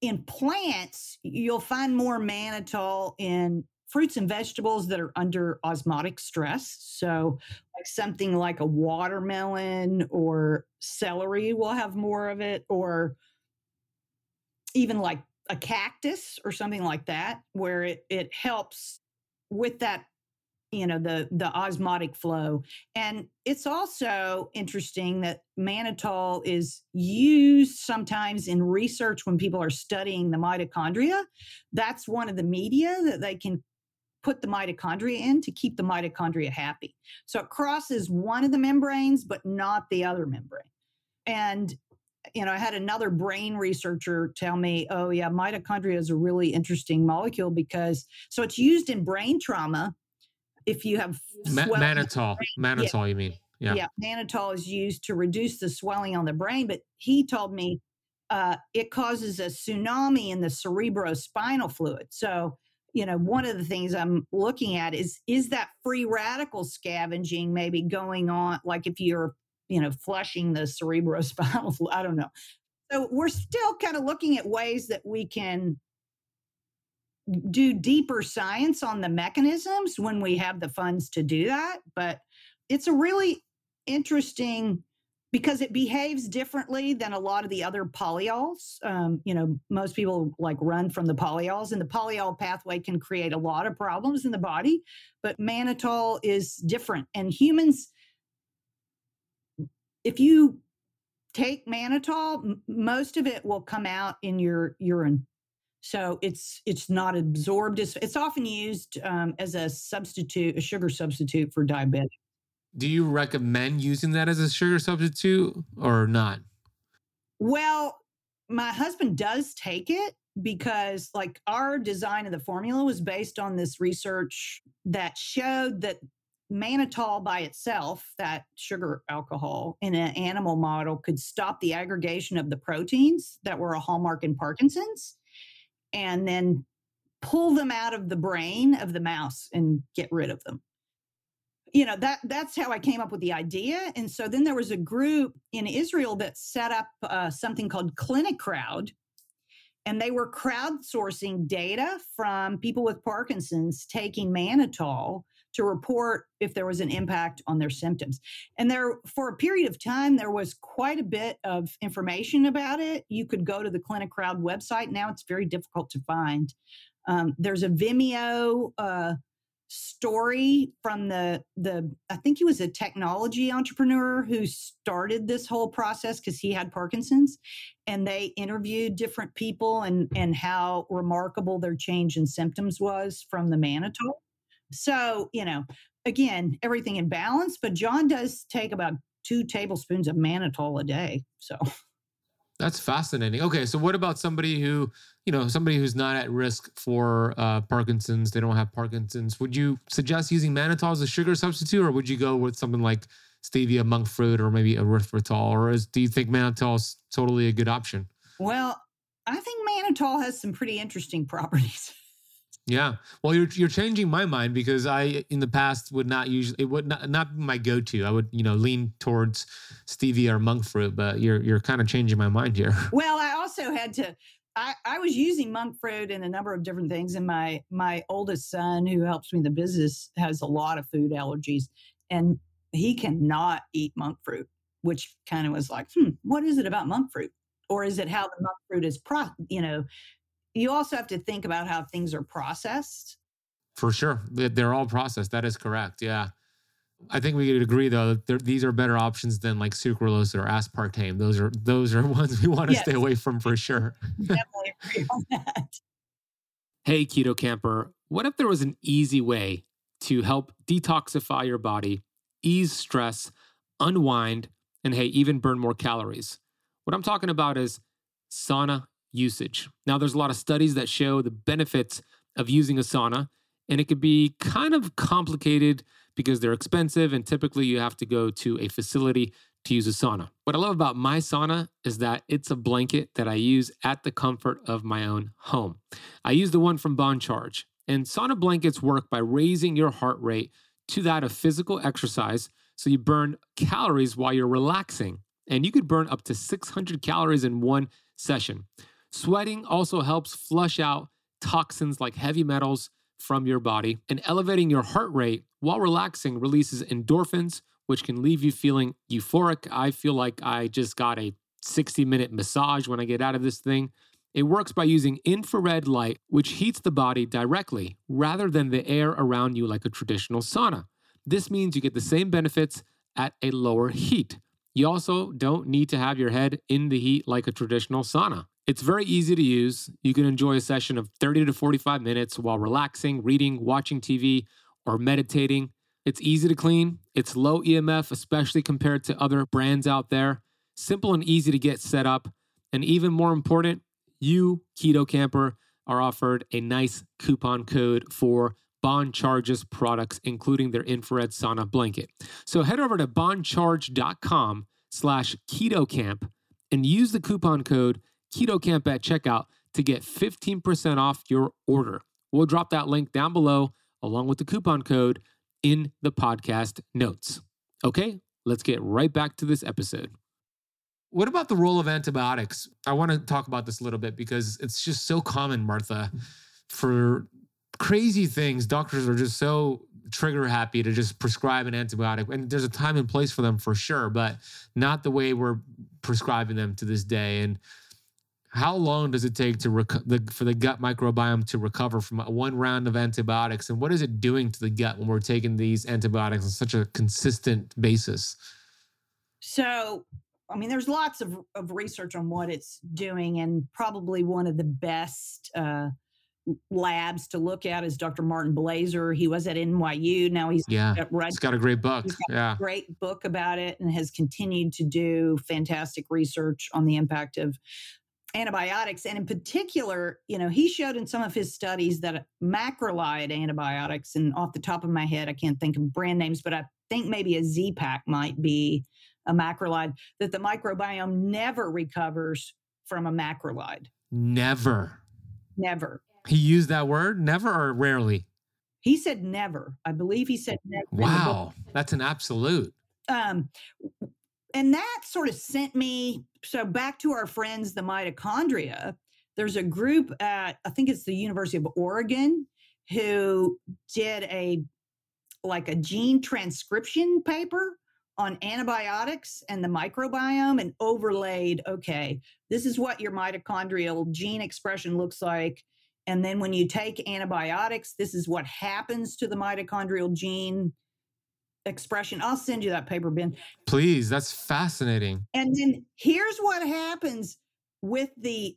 S2: in plants, you'll find more mannitol in fruits and vegetables that are under osmotic stress. So, like something like a watermelon or celery will have more of it, or even like a cactus or something like that, where it, it helps with that you know the the osmotic flow. And it's also interesting that mannitol is used sometimes in research when people are studying the mitochondria. That's one of the media that they can put the mitochondria in to keep the mitochondria happy. So it crosses one of the membranes but not the other membrane. And you know, I had another brain researcher tell me, oh, yeah, mitochondria is a really interesting molecule because so it's used in brain trauma if you have
S1: Ma- mannitol, mannitol, yeah. you mean?
S2: Yeah. yeah, mannitol is used to reduce the swelling on the brain, but he told me uh, it causes a tsunami in the cerebrospinal fluid. So, you know, one of the things I'm looking at is is that free radical scavenging maybe going on, like if you're, you know, flushing the cerebrospinal fluid. I don't know. So we're still kind of looking at ways that we can do deeper science on the mechanisms when we have the funds to do that. But it's a really interesting because it behaves differently than a lot of the other polyols. Um, you know, most people like run from the polyols, and the polyol pathway can create a lot of problems in the body. But mannitol is different, and humans, if you take mannitol, m- most of it will come out in your urine so it's it's not absorbed. It's, it's often used um, as a substitute, a sugar substitute for diabetic.
S1: Do you recommend using that as a sugar substitute or not?
S2: Well, my husband does take it because like our design of the formula was based on this research that showed that mannitol by itself, that sugar alcohol in an animal model, could stop the aggregation of the proteins that were a hallmark in Parkinson's and then pull them out of the brain of the mouse and get rid of them. You know that that's how i came up with the idea and so then there was a group in israel that set up uh, something called ClinicCrowd and they were crowdsourcing data from people with parkinson's taking mannitol to report if there was an impact on their symptoms. And there, for a period of time, there was quite a bit of information about it. You could go to the Clinic Crowd website. Now it's very difficult to find. Um, there's a Vimeo uh, story from the the I think he was a technology entrepreneur who started this whole process because he had Parkinson's, and they interviewed different people and and how remarkable their change in symptoms was from the mannitol. So, you know, again, everything in balance, but John does take about two tablespoons of mannitol a day. So
S1: that's fascinating. Okay, so what about somebody who, you know, somebody who's not at risk for uh, Parkinson's? They don't have Parkinson's. Would you suggest using mannitol as a sugar substitute, or would you go with something like stevia, monk fruit, or maybe erythritol? Or is, do you think mannitol is totally a good option?
S2: Well, I think mannitol has some pretty interesting properties.
S1: Yeah. Well, you're you're changing my mind because I in the past would not usually it would not not be my go-to. I would, you know, lean towards stevia or monk fruit, but you're you're kind of changing my mind here.
S2: Well, I also had to I, I was using monk fruit in a number of different things. And my my oldest son, who helps me in the business, has a lot of food allergies. And he cannot eat monk fruit, which kind of was like, hmm, what is it about monk fruit? Or is it how the monk fruit is pro you know, you also have to think about how things are processed.
S1: For sure. They're all processed. That is correct. Yeah. I think we could agree though that these are better options than like sucralose or aspartame. Those are those are ones we want to yes. stay away from for sure.
S2: Definitely agree on that.
S1: Hey keto camper, what if there was an easy way to help detoxify your body, ease stress, unwind, and hey, even burn more calories? What I'm talking about is sauna usage. Now, there's a lot of studies that show the benefits of using a sauna, and it could be kind of complicated because they're expensive, and typically you have to go to a facility to use a sauna. What I love about my sauna is that it's a blanket that I use at the comfort of my own home. I use the one from BonCharge, and sauna blankets work by raising your heart rate to that of physical exercise, so you burn calories while you're relaxing. And you could burn up to 600 calories in one session. Sweating also helps flush out toxins like heavy metals from your body, and elevating your heart rate while relaxing releases endorphins, which can leave you feeling euphoric. I feel like I just got a 60 minute massage when I get out of this thing. It works by using infrared light, which heats the body directly rather than the air around you like a traditional sauna. This means you get the same benefits at a lower heat. You also don't need to have your head in the heat like a traditional sauna. It's very easy to use. You can enjoy a session of 30 to 45 minutes while relaxing, reading, watching TV, or meditating. It's easy to clean. It's low EMF, especially compared to other brands out there. Simple and easy to get set up. And even more important, you, Keto Camper, are offered a nice coupon code for BonCharge's products, including their infrared sauna blanket. So head over to boncharge.com slash ketocamp and use the coupon code Keto Camp at checkout to get 15% off your order. We'll drop that link down below along with the coupon code in the podcast notes. Okay, let's get right back to this episode. What about the role of antibiotics? I want to talk about this a little bit because it's just so common, Martha, for crazy things. Doctors are just so trigger happy to just prescribe an antibiotic. And there's a time and place for them for sure, but not the way we're prescribing them to this day. And how long does it take to rec- the, for the gut microbiome to recover from one round of antibiotics? And what is it doing to the gut when we're taking these antibiotics on such a consistent basis?
S2: So i mean there's lots of, of research on what it's doing and probably one of the best uh, labs to look at is dr martin blaser he was at nyu now he's
S1: yeah. he's got a great book. Yeah.
S2: great book about it and has continued to do fantastic research on the impact of antibiotics. And in particular, you know, he showed in some of his studies that macrolide antibiotics, and off the top of my head, I can't think of brand names, but I think maybe a Z-Pak might be a macrolide, that the microbiome never recovers from a macrolide.
S1: Never.
S2: Never.
S1: He used that word, never or rarely?
S2: He said never. I believe he said never.
S1: Wow. That's an absolute.
S2: Um, and that sort of sent me so back to our friends the mitochondria there's a group at i think it's the university of oregon who did a like a gene transcription paper on antibiotics and the microbiome and overlaid okay this is what your mitochondrial gene expression looks like. And then when you take antibiotics this is what happens to the mitochondrial gene expression. I'll send you that paper, Ben.
S1: Please, that's fascinating.
S2: And then here's what happens with the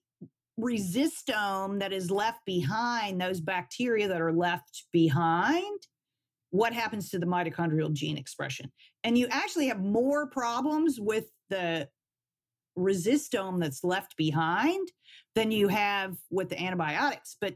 S2: resistome that is left behind, those bacteria that are left behind. What happens to the mitochondrial gene expression? And you actually have more problems with the resistome that's left behind than you have with the antibiotics. But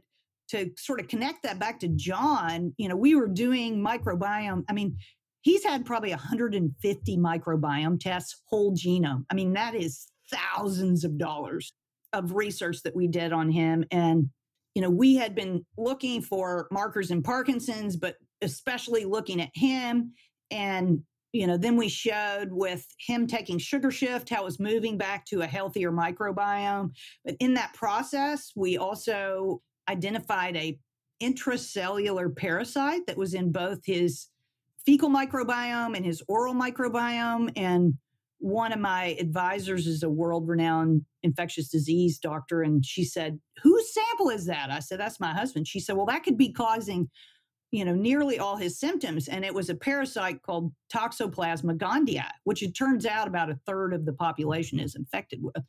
S2: to sort of connect that back to John, you know, we were doing microbiome. I mean, He's had probably 150 microbiome tests, whole genome. I mean, that is thousands of dollars of research that we did on him. And you know, we had been looking for markers in Parkinson's, but especially looking at him. And, you know, then we showed with him taking sugar shift how it was moving back to a healthier microbiome. But in that process, we also identified a intracellular parasite that was in both his fecal microbiome and his oral microbiome. And one of my advisors is a world renowned infectious disease doctor. And she said, Whose sample is that? I said, That's my husband. She said, Well, that could be causing, you know, nearly all his symptoms. And it was a parasite called Toxoplasma gondii, which it turns out about a third of the population is infected with.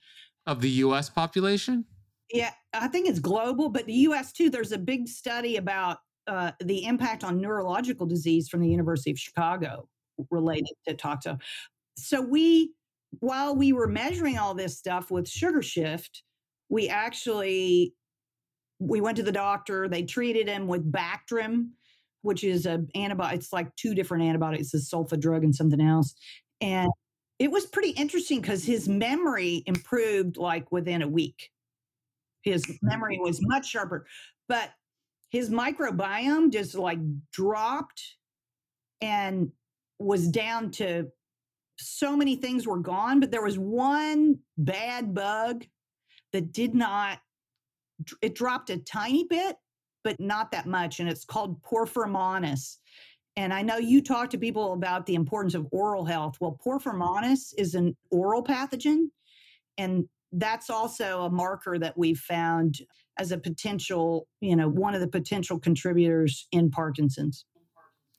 S1: Of the US population?
S2: Yeah, I think it's global, but the US too. There's a big study about uh, the impact on neurological disease from the University of Chicago related to toxo so we while we were measuring all this stuff with sugar shift we actually we went to the doctor they treated him with bactrim which is a antibiotic it's like two different antibiotics a sulfa drug and something else and it was pretty interesting because his memory improved like within a week. His memory was much sharper but his microbiome just like dropped and was down to so many things were gone, but there was one bad bug that did not, it dropped a tiny bit, but not that much. And it's called Porphyromonas. And I know you talk to people about the importance of oral health. Well, Porphyromonas is an oral pathogen. And that's also a marker that we've found as a potential, you know, one of the potential contributors in Parkinson's.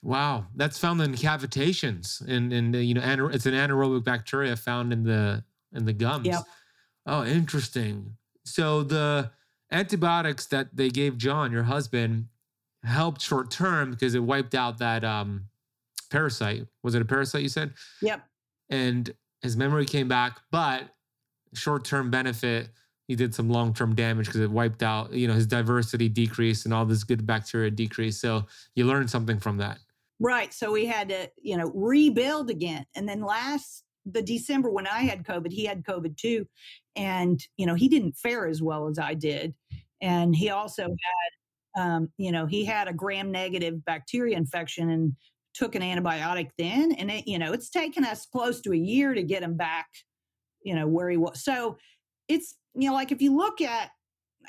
S1: Wow, that's found in cavitations, and and you know, it's an anaerobic bacteria found in the in the gums.
S2: Yep.
S1: Oh, interesting. So the antibiotics that they gave John, your husband, helped short term because it wiped out that um, parasite. Was it a parasite you said?
S2: Yep.
S1: And his memory came back, but short term benefit, he did some long term damage because it wiped out, you know, his diversity decreased and all this good bacteria decreased. So you learned something from that.
S2: Right. So we had to, you know, rebuild again. And then last the December when I had COVID, he had COVID too. And, you know, he didn't fare as well as I did. And he also had, um, you know, he had a gram negative bacteria infection and took an antibiotic then. And, it, you know, it's taken us close to a year to get him back, you know, where he was. So it's, you know, like if you look at,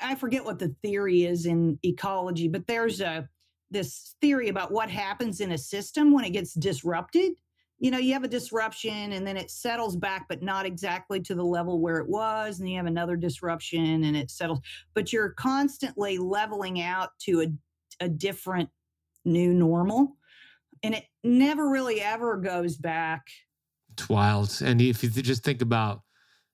S2: I forget what the theory is in ecology, but there's a, this theory about what happens in a system when it gets disrupted. You know you have a disruption and then it settles back but not exactly to the level where it was and you have another disruption and it settles but you're constantly leveling out to a, a different new normal and it never really ever goes back.
S1: It's wild and if you just think about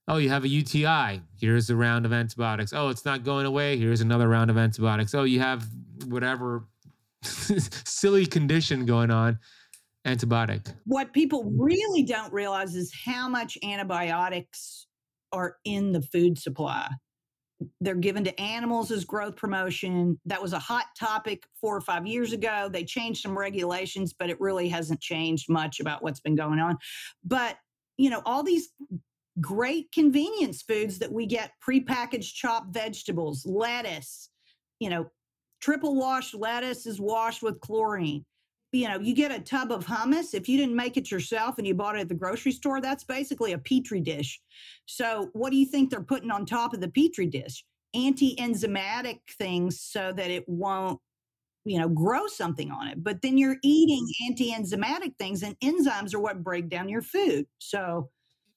S1: oh you have a uti here's a round of antibiotics oh it's not going away here's another round of antibiotics oh you have whatever silly condition going on antibiotic.
S2: What people really don't realize is how much antibiotics are in the food supply. They're given to animals as growth promotion. That was a hot topic four or five years ago. They changed some regulations, but it really hasn't changed much about what's been going on. But, you know, all these great convenience foods that we get prepackaged chopped vegetables, lettuce, you know, triple washed lettuce is washed with chlorine. You know, you get a tub of hummus. If you didn't make it yourself and you bought it at the grocery store, that's basically a petri dish. So, what do you think they're putting on top of the petri dish? Anti enzymatic things so that it won't you know grow something on it but then you're eating anti-enzymatic things and enzymes are what break down your food so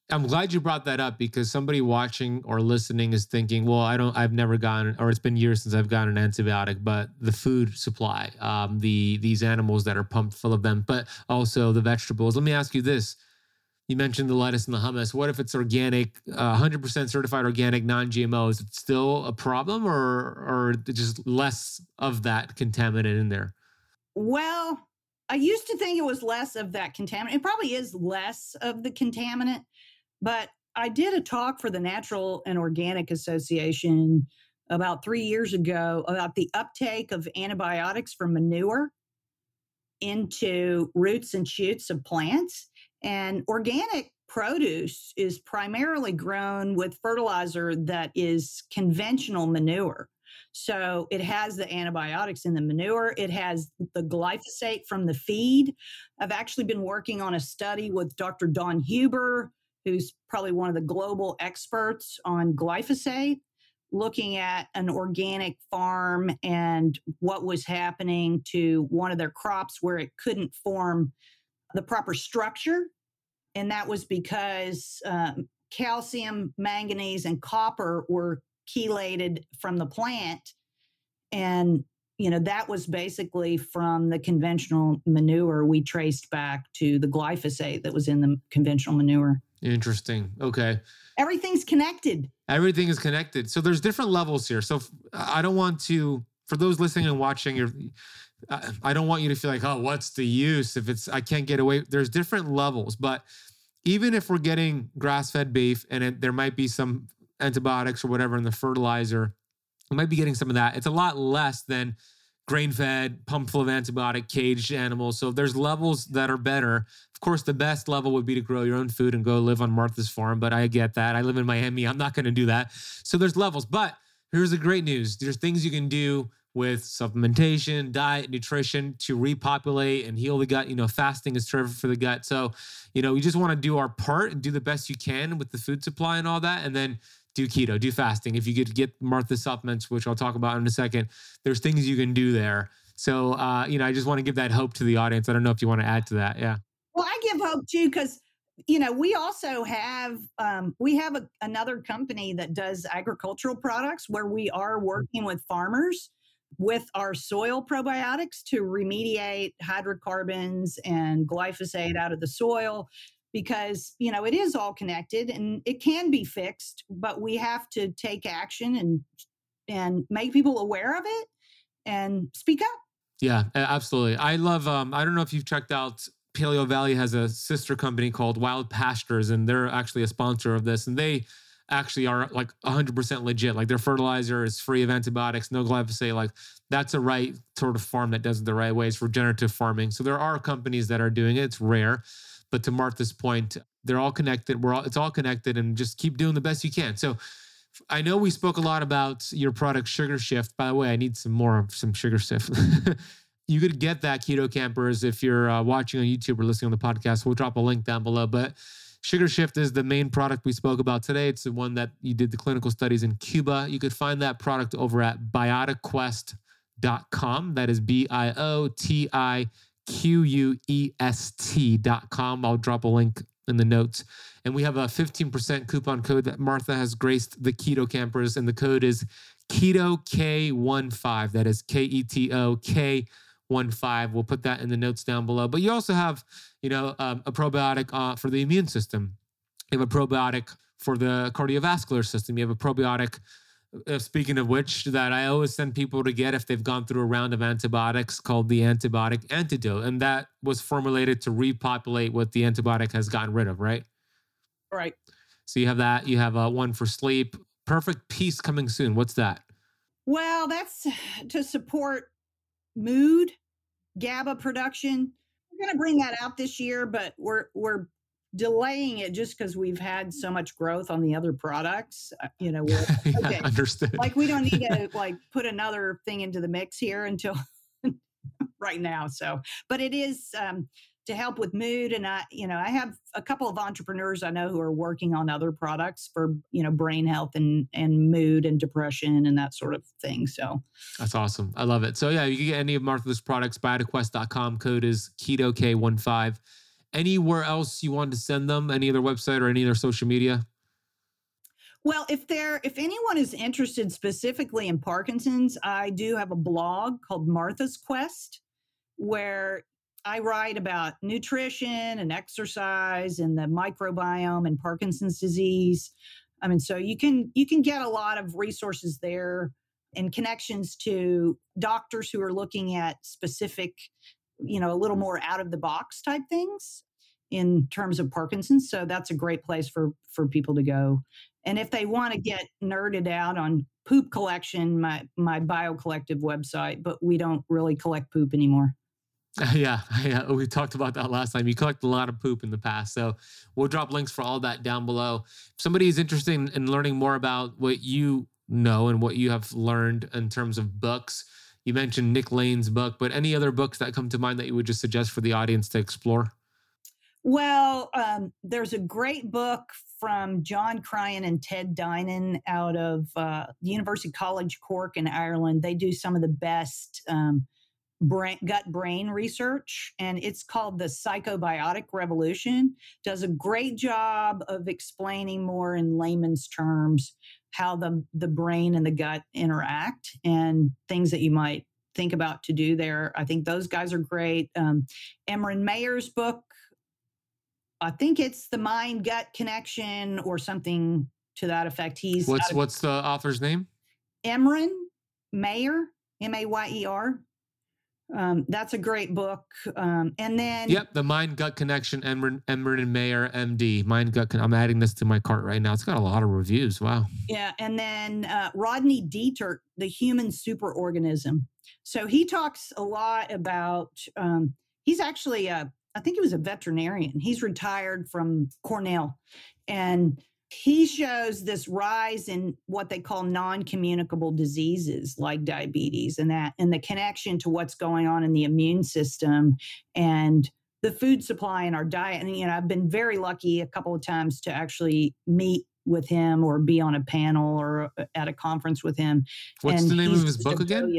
S1: I'm glad you brought that up because somebody watching or listening is thinking, well, I don't, I've never gotten, or it's been years since I've gotten an antibiotic, but the food supply, um, the these animals that are pumped full of them, but also the vegetables. Let me ask you this: You mentioned the lettuce and the hummus. What if it's organic, uh, 100% certified organic, non-GMO? Is it still a problem, or or just less of that contaminant in there?
S2: Well, I used to think it was less of that contaminant. It probably is less of the contaminant but I did a talk for the Natural and Organic Association about three years ago about the uptake of antibiotics from manure into roots and shoots of plants. And organic produce is primarily grown with fertilizer that is conventional manure. So it has the antibiotics in the manure, it has the glyphosate from the feed. I've actually been working on a study with Dr. Don Huber, who's probably one of the global experts on glyphosate, looking at an organic farm and what was happening to one of their crops where it couldn't form the proper structure. And that was because um, calcium, manganese, and copper were chelated from the plant. And, you know, that was basically from the conventional manure we traced back to the glyphosate that was in the conventional manure.
S1: Interesting. Okay.
S2: Everything's connected.
S1: Everything is connected. So there's different levels here. So I don't want to, for those listening and watching, you're, I don't want you to feel like, oh, what's the use if it's I can't get away. There's different levels, but even if we're getting grass-fed beef and it, there might be some antibiotics or whatever in the fertilizer, we might be getting some of that. It's a lot less than grain-fed, pumped full of antibiotic, caged animals. So there's levels that are better. Of course, the best level would be to grow your own food and go live on Martha's farm, but I get that. I live in Miami. I'm not going to do that. So there's levels, but here's the great news. There's things you can do with supplementation, diet, nutrition to repopulate and heal the gut. You know, fasting is terrific for the gut. So, you know, we just want to do our part and do the best you can with the food supply and all that. And then do keto, do fasting. If you could get Martha supplements, which I'll talk about in a second, there's things you can do there. So, uh, you know, I just want to give that hope to the audience. I don't know if you want to add to that. Yeah.
S2: Well, I give hope too, because you know we also have um, we have a, another company that does agricultural products where we are working with farmers with our soil probiotics to remediate hydrocarbons and glyphosate out of the soil because you know it is all connected and it can be fixed but we have to take action and and make people aware of it and speak up
S1: yeah absolutely i love um i don't know if you've checked out Paleovalley has a sister company called wild pastures and they're actually a sponsor of this and they actually are like 100% legit. Like their fertilizer is free of antibiotics, no glyphosate. Like that's a right sort of farm that does it the right way. It's regenerative farming. So there are companies that are doing it. It's rare. But to Martha's point, they're all connected. We're all it's all connected and just keep doing the best you can. So I know we spoke a lot about your product Sugar Shift. By the way, I need some more of some Sugar Shift. you could get that keto campers if you're uh, watching on YouTube or listening on the podcast. We'll drop a link down below. But Sugar Shift is the main product we spoke about today. It's the one that you did the clinical studies in Cuba. You could find that product over at biotiquest.com. That is B I O T I Q U E S T.com. I'll drop a link in the notes. And we have a 15% coupon code that Martha has graced the keto campers, and the code is keto K15. That is K E T O K one five. We'll put that in the notes down below. But you also have, you know, um, a probiotic uh, for the immune system. You have a probiotic for the cardiovascular system. You have a probiotic. Uh, speaking of which, that I always send people to get if they've gone through a round of antibiotics called the antibiotic antidote, and that was formulated to repopulate what the antibiotic has gotten rid of. Right.
S2: Right.
S1: So you have that. You have uh, one for sleep. Perfect peace coming soon. What's that?
S2: Well, that's to support mood, GABA production. We're going to bring that out this year, but we're we're delaying it just because we've had so much growth on the other products. Uh, you know,
S1: okay, understood.
S2: Like we don't need to like put another thing into the mix here until right now. So, but it is um, to help with mood and i you know i have a couple of entrepreneurs i know who are working on other products for you know brain health and and mood and depression and that sort of thing so
S1: that's awesome i love it so yeah you can get any of martha's products biotiquest.com code is keto k15 anywhere else you want to send them any other website or any other social media
S2: well, if there if anyone is interested specifically in Parkinson's, I do have a blog called Martha's Quest where I write about nutrition and exercise and the microbiome and Parkinson's disease. I mean, so you can you can get a lot of resources there and connections to doctors who are looking at specific, you know, a little more out of the box type things in terms of Parkinson's. So that's a great place for for people to go. And if they want to mm-hmm. get nerded out on poop collection, my my BioCollective website, but we don't really collect poop anymore.
S1: Yeah, yeah, we talked about that last time. You collect a lot of poop in the past, so we'll drop links for all that down below. If somebody is interested in, in learning more about what you know and what you have learned in terms of books? You mentioned Nick Lane's book, but any other books that come to mind that you would just suggest for the audience to explore?
S2: Well, um, there's a great book from John Cryan and Ted Dinan out of uh, University College Cork in Ireland. They do some of the best um, brain, gut brain research, and it's called the Psychobiotic Revolution. Does a great job of explaining more in layman's terms how the the brain and the gut interact and things that you might think about to do there. I think those guys are great. Um, Emeran Mayer's book, I think it's the mind gut connection or something to that effect. He's
S1: what's what's the author's name?
S2: Emeran Mayer, M A Y E R. Um, that's a great book. Um, and then
S1: Yep, the Mind Gut Connection, Emeran, Emeran and Mayer, MD. Mind Gut. Con- I'm adding this to my cart right now. It's got a lot of reviews. Wow.
S2: Yeah, and then uh, Rodney Dietert, the human superorganism. So he talks a lot about. Um, he's actually a, I think he was a veterinarian. He's retired from Cornell, and he shows this rise in what they call non-communicable diseases like diabetes and that and the connection to what's going on in the immune system and the food supply in our diet. And you know i've been very lucky a couple of times to actually meet with him or be on a panel or uh, at a conference with him
S1: what's and the name of his book again?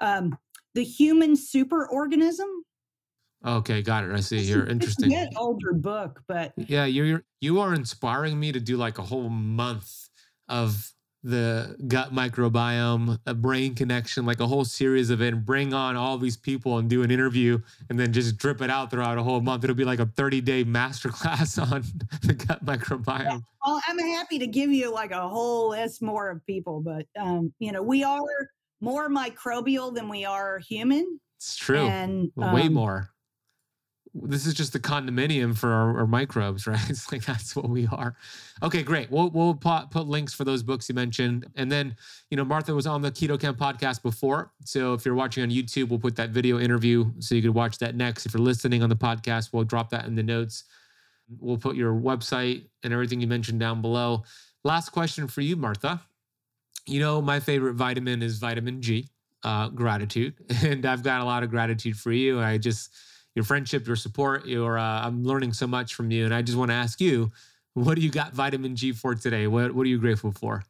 S2: um, the human superorganism
S1: Okay, got it. I see. You're interesting.
S2: An older book, but
S1: yeah, you're you are inspiring me to do like a whole month of the gut microbiome, a brain connection, like a whole series of it, and bring on all these people and do an interview, and then just drip it out throughout a whole month. It'll be like a 30 day masterclass on the gut microbiome. Yeah.
S2: Well, I'm happy to give you like a whole list more of people, but um, you know, we are more microbial than we are human.
S1: It's true. And um, way more this is just the condominium for our, our, microbes, right? It's like that's what we are. Okay, great. We'll we'll put, put links for those books you mentioned, and then you know Martha was on the Keto Kamp podcast before, so if you're watching on YouTube, we'll put that video interview so you can watch that next. If you're listening on the podcast, we'll drop that in the notes. We'll put your website and everything you mentioned down below. Last question for you, Martha. You know my favorite vitamin is vitamin G, uh, gratitude, and I've got a lot of gratitude for you. I just your friendship, your support. Your uh, I'm learning so much from you, and I just want to ask you, what do you got vitamin G for today? What What are you grateful for?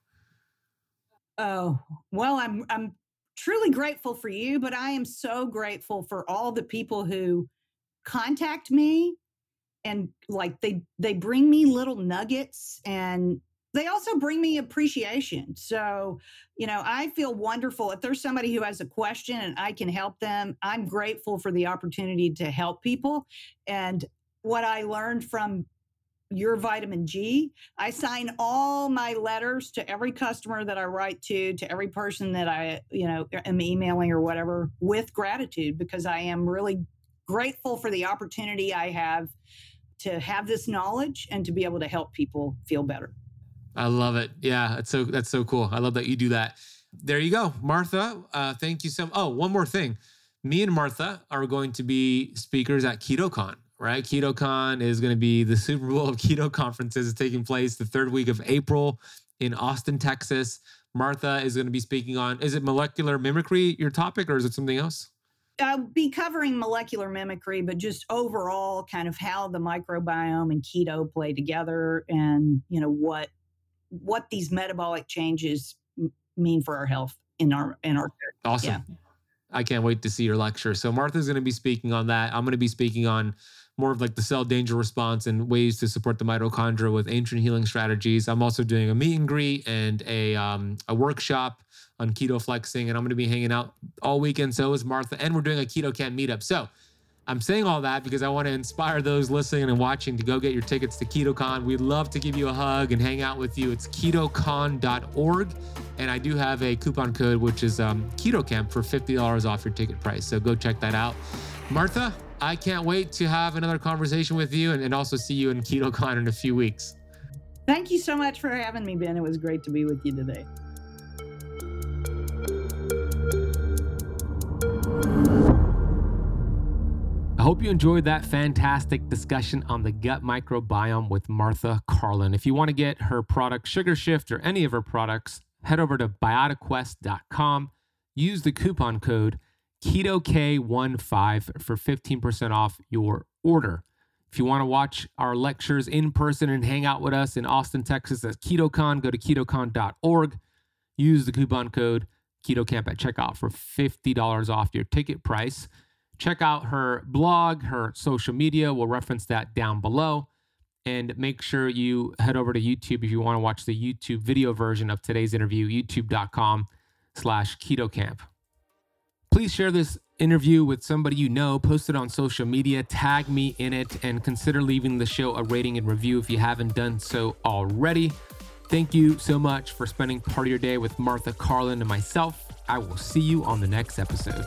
S2: Oh well, I'm I'm truly grateful for you, but I am so grateful for all the people who contact me and like they they bring me little nuggets and they also bring me appreciation. So, you know, I feel wonderful. If there's somebody who has a question and I can help them, I'm grateful for the opportunity to help people. And what I learned from your vitamin G, I sign all my letters to every customer that I write to, to every person that I, you know, am emailing or whatever with gratitude because I am really grateful for the opportunity I have to have this knowledge and to be able to help people feel better.
S1: I love it. Yeah, that's so that's so cool. I love that you do that. There you go, Martha. Uh, thank you so. Oh, one more thing. Me and Martha are going to be speakers at KetoCon. Right, KetoCon is going to be the Super Bowl of keto conferences. It's taking place the third week of April in Austin, Texas. Martha is going to be speaking on. Is it molecular mimicry your topic, or is it something else?
S2: I'll be covering molecular mimicry, but just overall, kind of how the microbiome and keto play together, and you know what what these metabolic changes mean for our health in our in our
S1: awesome. Yeah. i can't wait to see your lecture. So martha's going to be speaking on that. I'm going to be speaking on more of like the cell danger response and ways to support the mitochondria with ancient healing strategies. I'm also doing a meet and greet and a um, a workshop on keto flexing and i'm going to be hanging out all weekend. So is martha and we're doing a keto camp meetup. So I'm saying all that because I want to inspire those listening and watching to go get your tickets to KetoCon. We'd love to give you a hug and hang out with you. It's ketocon.org. And I do have a coupon code, which is um, KetoCamp for $50 off your ticket price. So go check that out. Martha, I can't wait to have another conversation with you and, and also see you in KetoCon in a few weeks.
S2: Thank you so much for having me, Ben. It was great to be with you today.
S1: Hope you enjoyed that fantastic discussion on the gut microbiome with Martha Carlin. If you want to get her product Sugar Shift or any of her products, head over to biotiquest.com, use the coupon code KETOK15 for 15% off your order. If you want to watch our lectures in person and hang out with us in Austin, Texas at KetoCon, go to ketocon.org. Use the coupon code KetoCamp at checkout for $50 off your ticket price. Check out her blog, her social media. We'll reference that down below. And make sure you head over to YouTube if you want to watch the YouTube video version of today's interview, youtube.com slash ketocamp. Please share this interview with somebody you know, post it on social media, tag me in it, and consider leaving the show a rating and review if you haven't done so already. Thank you so much for spending part of your day with Martha Carlin and myself. I will see you on the next episode.